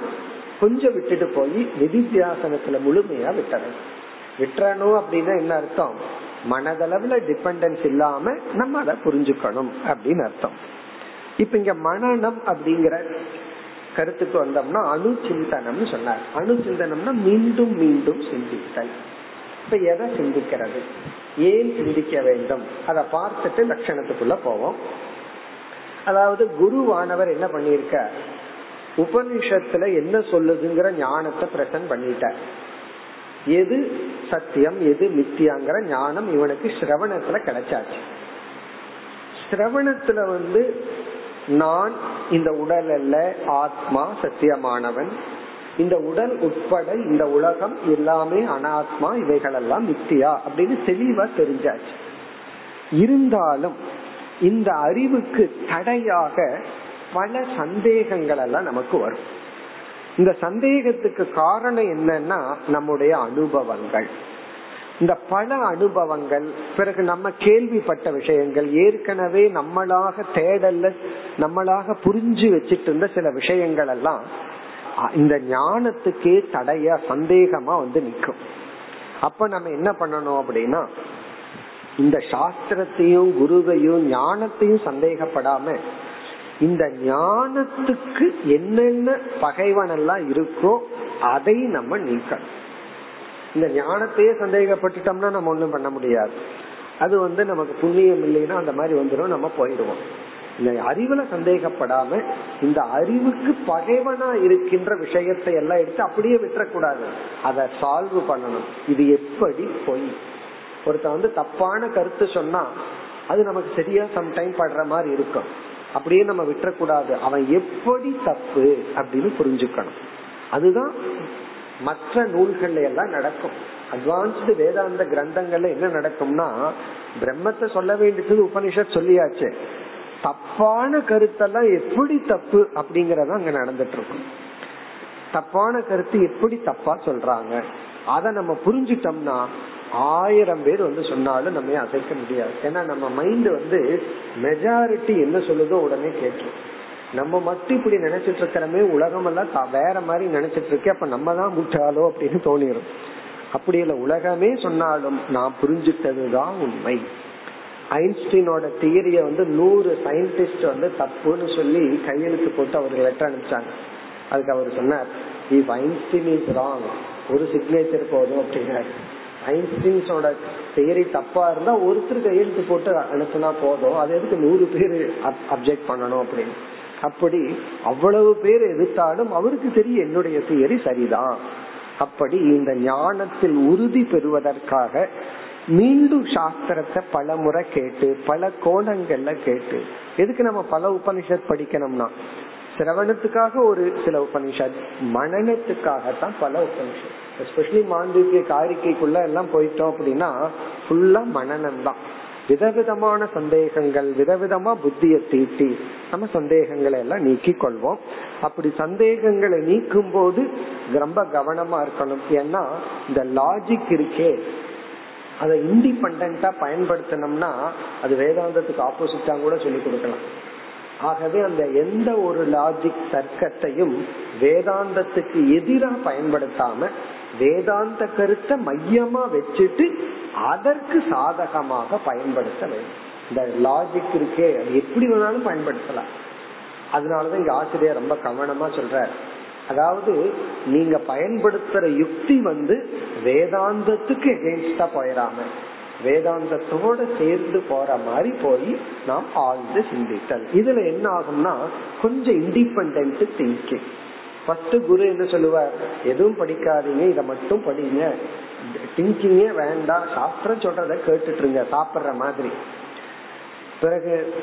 கொஞ்சம் விட்டுட்டு போய் நிதித்தியாசனத்துல முழுமையா விட்டணும். விட்டுறணும் அப்படின்னா என்ன அர்த்தம்? மனதளவுல டிபெண்டன்ஸ் இல்லாம நம்ம அதை புரிஞ்சுக்கணும் அப்படின்னு அர்த்தம். இப்ப இங்க மனநம் அப்படிங்கிற கருத்துக்கு வந்தோம்னா அணு சிந்தனம்னு சொன்னார். அணு சிந்தனம்னா மீண்டும் மீண்டும் சிந்தித்தல். இப்ப எதை சிந்திக்கிறது? ஏன் சிந்திக்க வேண்டும்? அதை பார்த்துட்டு லட்சணத்துக்குள்ள போவோம். அதாவது குருவானவர் என்ன பண்ணிருக்க உபனிஷத்துல என்ன சொல்லுதுங்கிற ஞானத்தை பிரசன்ட் பண்ணிட்டார். எது சத்தியம் எது மித்தியாங்கிற ஞானம் இவனுக்கு சிரவணத்துல கிடைச்சாச்சு. சிரவணத்துல வந்து நான் இந்த உடல் அல்ல ஆத்மா சத்தியமானவன். இந்த உடல் உட்பட இந்த உலகம் எல்லாமே அனாத்மா இவைகள் எல்லாம் மித்தியா அப்படின்னு தெளிவா தெரிஞ்சாச்சு. இருந்தாலும் இந்த அறிவுக்கு தடையாக பல சந்தேகங்கள் எல்லாம் நமக்கு வரும். இந்த சந்தேகத்துக்கு காரணம் என்னன்னா நம்முடைய அனுபவங்கள். இந்த பல அனுபவங்கள் பிறகு நம்ம கேள்விப்பட்ட விஷயங்கள் ஏற்கனவே நம்மளாக தேடல்ல நம்மளாக புரிஞ்சு வச்சிட்டு இருந்த சில விஷயங்கள் எல்லாம் இந்த ஞானத்துக்கே தடைய சந்தேகமா வந்து நிக்கும் அப்ப நம்ம என்ன பண்ணணும் அப்படின்னா இந்த சாஸ்திரத்தையும் குருவையும் ஞானத்தையும் சந்தேகப்படாம இந்த ஞானத்துக்கு என்னென்ன பகைவன் எல்லாம் இருக்கோ அதை நம்ம நீக்கணும். இந்த ஞானத்தையே சந்தேகப்பட்டுட்டோம்னா நம்ம ஒண்ணும் பண்ண முடியாது. அது வந்து நமக்கு புண்ணியம் இல்லைன்னா அந்த மாதிரி வந்துடும் நம்ம போயிடுவோம். இந்த அறிவுல சந்தேகப்படாம இந்த அறிவுக்கு பகைவனா இருக்கின்ற விஷயத்தை எல்லாம் எடுத்து அப்படியே விட்டுறக்கூடாது. அதை சால்வ் பண்ணணும். இது எப்படி பொய்? ஒருத்த வந்து தப்பான கருத்து சொன்னா அது நமக்கு சரியா சம்டைம் படுற மாதிரி இருக்கும். அப்படியே நம்ம விட்டுறக்கூடாது. அவன் எப்படி தப்பு அப்படின்னு புரிஞ்சுக்கணும். அதுதான் மற்ற நூல்கள்ல எல்லாம் நடக்கும். அட்வான்ஸ்டு வேதாந்த கிரந்தங்கள்ல என்ன நடக்கும்னா பிரம்மத்தை சொல்ல வேண்டியது உபனிஷத் சொல்லியாச்சு. தப்பான கருத்தெல்லாம் எப்படி தப்பு அப்படிங்கறத அங்க நடந்துட்டு இருக்கும் தப்பான கருத்து எப்படி தப்பா சொல்றாங்க? அத நம்ம புரிஞ்சிட்டோம்னா ஆயிரம் பேர் வந்து சொன்னாலும் நம்ம அசைக்க முடியாது. ஏன்னா நம்ம மைண்ட் வந்து மெஜாரிட்டி என்ன சொல்லுதோ உடனே கேட்டுரும் நம்ம மட்டும் இப்படி நினைச்சிட்டு இருக்கிறமே உலகம் எல்லாம் வேற மாதிரி நினைச்சிட்டு இருக்கே அப்ப நம்ம தான் முட்டாளோ அப்படின்னு தோணிடும் அப்படி இல்ல உலகமே சொன்னாலும் நான் புரிஞ்சுட்டதுதான் உண்மை. ஐன்ஸ்டீனோட தியரிய வந்து நூறு சயின்டிஸ்ட் வந்து தப்புன்னு சொல்லி கையெழுத்து போட்டு அவருக்கு லெட்டர் அனுப்பிச்சாங்க. அதுக்கு அவர் சொன்னார் இஃப் ஐன்ஸ்டீன் இஸ் ராங் ஒரு சிக்னேச்சர் போதும் அப்படின்னாரு. ஐன்ஸ்டீன்ஸோட தியரி தப்பா இருந்தா ஒருத்தர் கையெழுத்து போட்டு அனுப்புனா போதும். அது எதுக்கு நூறு பேர் அப்செக்ட் பண்ணணும் அப்படின்னு. அப்படி அவ்வளவு பேர் எதிர்த்தாலும் அவருக்கு தெரியும் என்னுடைய தியரி சரிதான். அப்படி இந்த ஞானத்தில் உறுதி பெறுவதற்காக மீண்டும் சாஸ்திரத்தை பல முறை கேட்டு பல கோணங்கள்ல கேட்டு எதுக்கு நம்ம பல உபனிஷத் படிக்கணும்னா சிரவணத்துக்காக ஒரு சில உபனிஷத் மனநத்துக்காகத்தான் பல உபனிஷத் எஸ்பெஷலி மாண்டிய காரிக்கைக்குள்ள எல்லாம் போயிட்டோம் அப்படின்னா ஃபுல்லா மனநம் தான் விதவிதமான சந்தேகங்கள் விதவிதமா புத்திய தீட்டி நம்ம சந்தேகங்களை எல்லாம் நீக்கி கொள்வோம். அப்படி சந்தேகங்களை நீக்கும் போது ரொம்ப கவனமா இருக்கணும். ஏன்னா இந்த லாஜிக் இருக்கே. அதை இண்டிபெண்டா பயன்படுத்தணும்னா அது வேதாந்தத்துக்கு ஆப்போசிட்டா கூட சொல்லி கொடுக்கலாம். ஆகவே அந்த எந்த ஒரு லாஜிக் தர்க்கத்தையும் வேதாந்தத்துக்கு எதிராக பயன்படுத்தாம வேதாந்த கருத்தை மையமா வச்சுட்டு அதற்கு சாதகமாக பயன்படுத்த வேண்டும். இந்த லாஜிக் இருக்கே அது எப்படி வேணாலும் பயன்படுத்தலாம். அதனாலதான் இங்க ஆசிரியர் ரொம்ப கவனமா சொல்ற அதாவது நீங்க பயன்படுத்துற யுக்தி வந்து வேதாந்தத்துக்கு எகென்ஸ்டா போயிடாம வேதாந்தத்தோட சேர்ந்து போற மாதிரி போய் நாம் ஆழ்ந்து சிந்தித்தல். இதுல என்ன ஆகும்னா கொஞ்சம் இண்டிபெண்ட் திங்கிங் ஃபர்ஸ்ட் குரு என்ன சொல்லுவார்? எதுவும் படிக்காதீங்க இதை மட்டும் படிங்க. திங்கிங்கே வேண்டாம் சாஸ்திரம் சொல்றத கேட்டுட்டு இருங்க சாப்பிடுற மாதிரி. பிறகு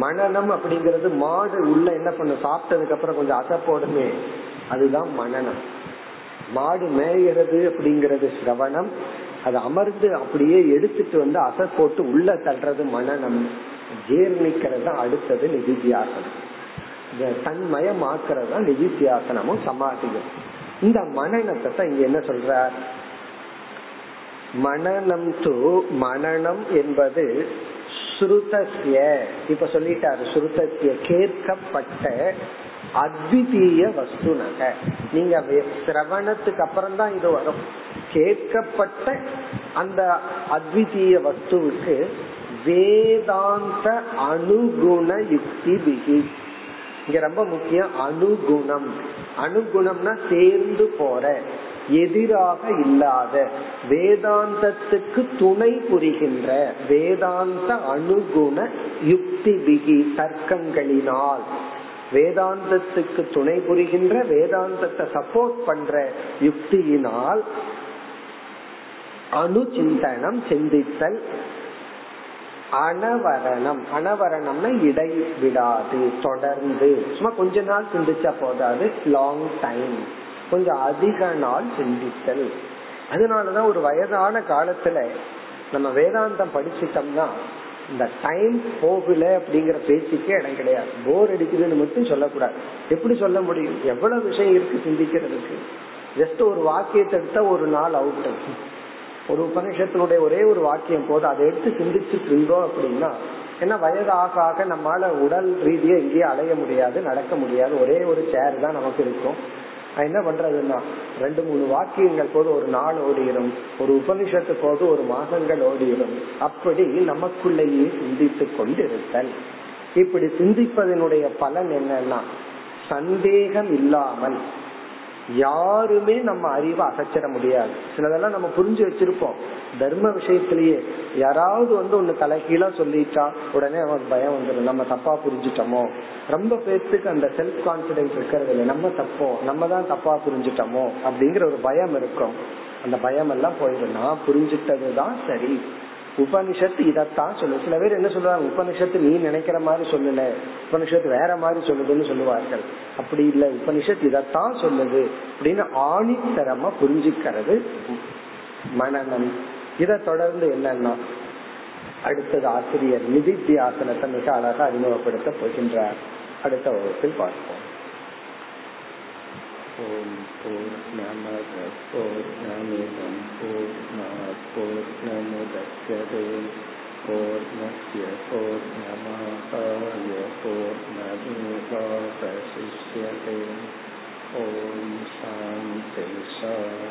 மனநம் அப்படிங்கிறது மாடு உள்ள என்ன பண்ண சாப்பிட்டதுக்கு அப்புறம் கொஞ்சம் அசப்போடுமே அதுதான் மனநம். மாடு மேய்கிறது அப்படிங்கிறது சிரவணம். அது அமர்ந்து அப்படியே எடுத்துட்டு வந்து அசை போட்டு உள்ள தள்ளுறது மனநம். ஜீர்ணிக்கிறது அடுத்தது நிதித்தியாசனம். தன்மயமாக்குறது தான் நிதித்தியாசனமும் சமாதியும். இந்த மனநத்தை தான் இங்க என்ன சொல்ற மனநம் டு மனநம் என்பது ஸ்ருதஸ்ய இப்ப சொல்லிட்டாரு ஸ்ருதஸ்ய கேட்கப்பட்ட அத்விதீய வஸ்து நக நீங்க சிரவணத்துக்கு அப்புறம் தான் இது வரும். கேட்கப்பட்ட அந்த அத்விதீய வஸ்துவுக்கு வேதாந்த அனுகுண யுக்தி பிகி இங்க ரொம்ப முக்கியம் அனுகுணம். அனுகுணம்னா சேர்ந்து போற எதிராக இல்லாத வேதாந்தத்துக்கு துணை புரிகின்ற வேதாந்த அனுகுண யுக்தி பிகி தர்க்கங்களினால். வேதாந்தத்துக்கு துணை புரிகின்ற வேதாந்தத்தை சப்போர்ட் பண்ற யுக்தியினால் அணுச்சிந்தனம் சிந்தித்தல் அனவரணம். அனவரணம்னா இடை விடாது தொடர்ந்து. சும்மா கொஞ்ச நாள் சிந்திச்சா போதாது லாங் டைம் கொஞ்சம் அதிக நாள் சிந்தித்தல். அதனாலதான் ஒரு வயதான காலத்துல நம்ம வேதாந்தம் படிச்சுட்டோம்னா இந்த டைம் போகல அப்படிங்கிற பேச்சுக்கே இடம் கிடையாது. போர் அடிக்குதுன்னு மட்டும் சொல்லக்கூடாது. எப்படி சொல்ல முடியும்? எவ்வளவு விஷயம் இருக்கு சிந்திக்கிறதுக்கு? ஜஸ்ட் ஒரு வாக்கியத்தை எடுத்தா ஒரு நாள் அவுட் ஒரு உபநிஷத்தினுடைய ஒரே ஒரு வாக்கியம் போது அதை எடுத்து சிந்திச்சுட்டு இருந்தோம் அப்படின்னா ஏன்னா வயது ஆக ஆக நம்மளால உடல் ரீதியா எங்கேயும் அலைய முடியாது நடக்க முடியாது. ஒரே ஒரு சேர் தான் நமக்கு இருக்கும். என்ன பண்றதுன்னா ரெண்டு மூணு வாக்கியங்கள் போது ஒரு நாள் ஓடிடும் ஒரு உபனிஷத்து போது ஒரு மாதங்கள் ஓடிடும் அப்படி நமக்குள்ளேயே சிந்தித்து கொண்டிருத்தல். இப்படி சிந்திப்பதனுடைய பலன் என்னன்னா சந்தேகம் இல்லாமல் யாருமே நம்ம அறிவை அசைச்சிட முடியாது. சிலதெல்லாம் நம்ம புரிஞ்சு வச்சிருப்போம். தர்ம விஷயத்திலேயே யாராவது வந்து ஒன்னு தலைகீழா சொல்லிட்டா உடனே அவன் பயம் வந்துடும் நம்ம தப்பா புரிஞ்சுட்டோமோ? ரொம்ப பேர்த்துக்கு அந்த செல்ஃப் கான்பிடன்ஸ் இருக்கிறது இல்லை. நம்ம தப்போ நம்ம தான் தப்பா புரிஞ்சுட்டோமோ? அப்படிங்கிற ஒரு பயம் இருக்கும். அந்த பயம் எல்லாம் போயிடும் நான் புரிஞ்சுட்டதுதான் சரி. உபனிஷத்து இதத்தான் சொல்லு சில பேர் என்ன சொல்லுவாங்க உபனிஷத்து நீ நினைக்கிற மாதிரி சொல்லல. உபனிஷத்து வேற மாதிரி சொல்லுதுன்னு சொல்லுவார்கள். அப்படி இல்ல. உபனிஷத் இதத்தான் சொல்லுது அப்படின்னு ஆணித்தரமா புரிஞ்சுக்கிறது மனநம். இதை தொடர்ந்து என்னன்னா அடுத்தது ஆசிரியர் நிதித்தியாசனத்தை மிக அழகா அறிமுகப்படுத்த போகின்றார். அடுத்த வகுப்பில் பார்ப்போம். ஓம் பூர்ணமத பூர்ணமிதம் பூர்ணாத் பூர்ணமுதச்சதே பூர்ணஸ்ய பூர்ணமாதாய பூர்ணமேவாவசிஷ்யதே ஓம் சாந்தி சாந்தி சாந்தி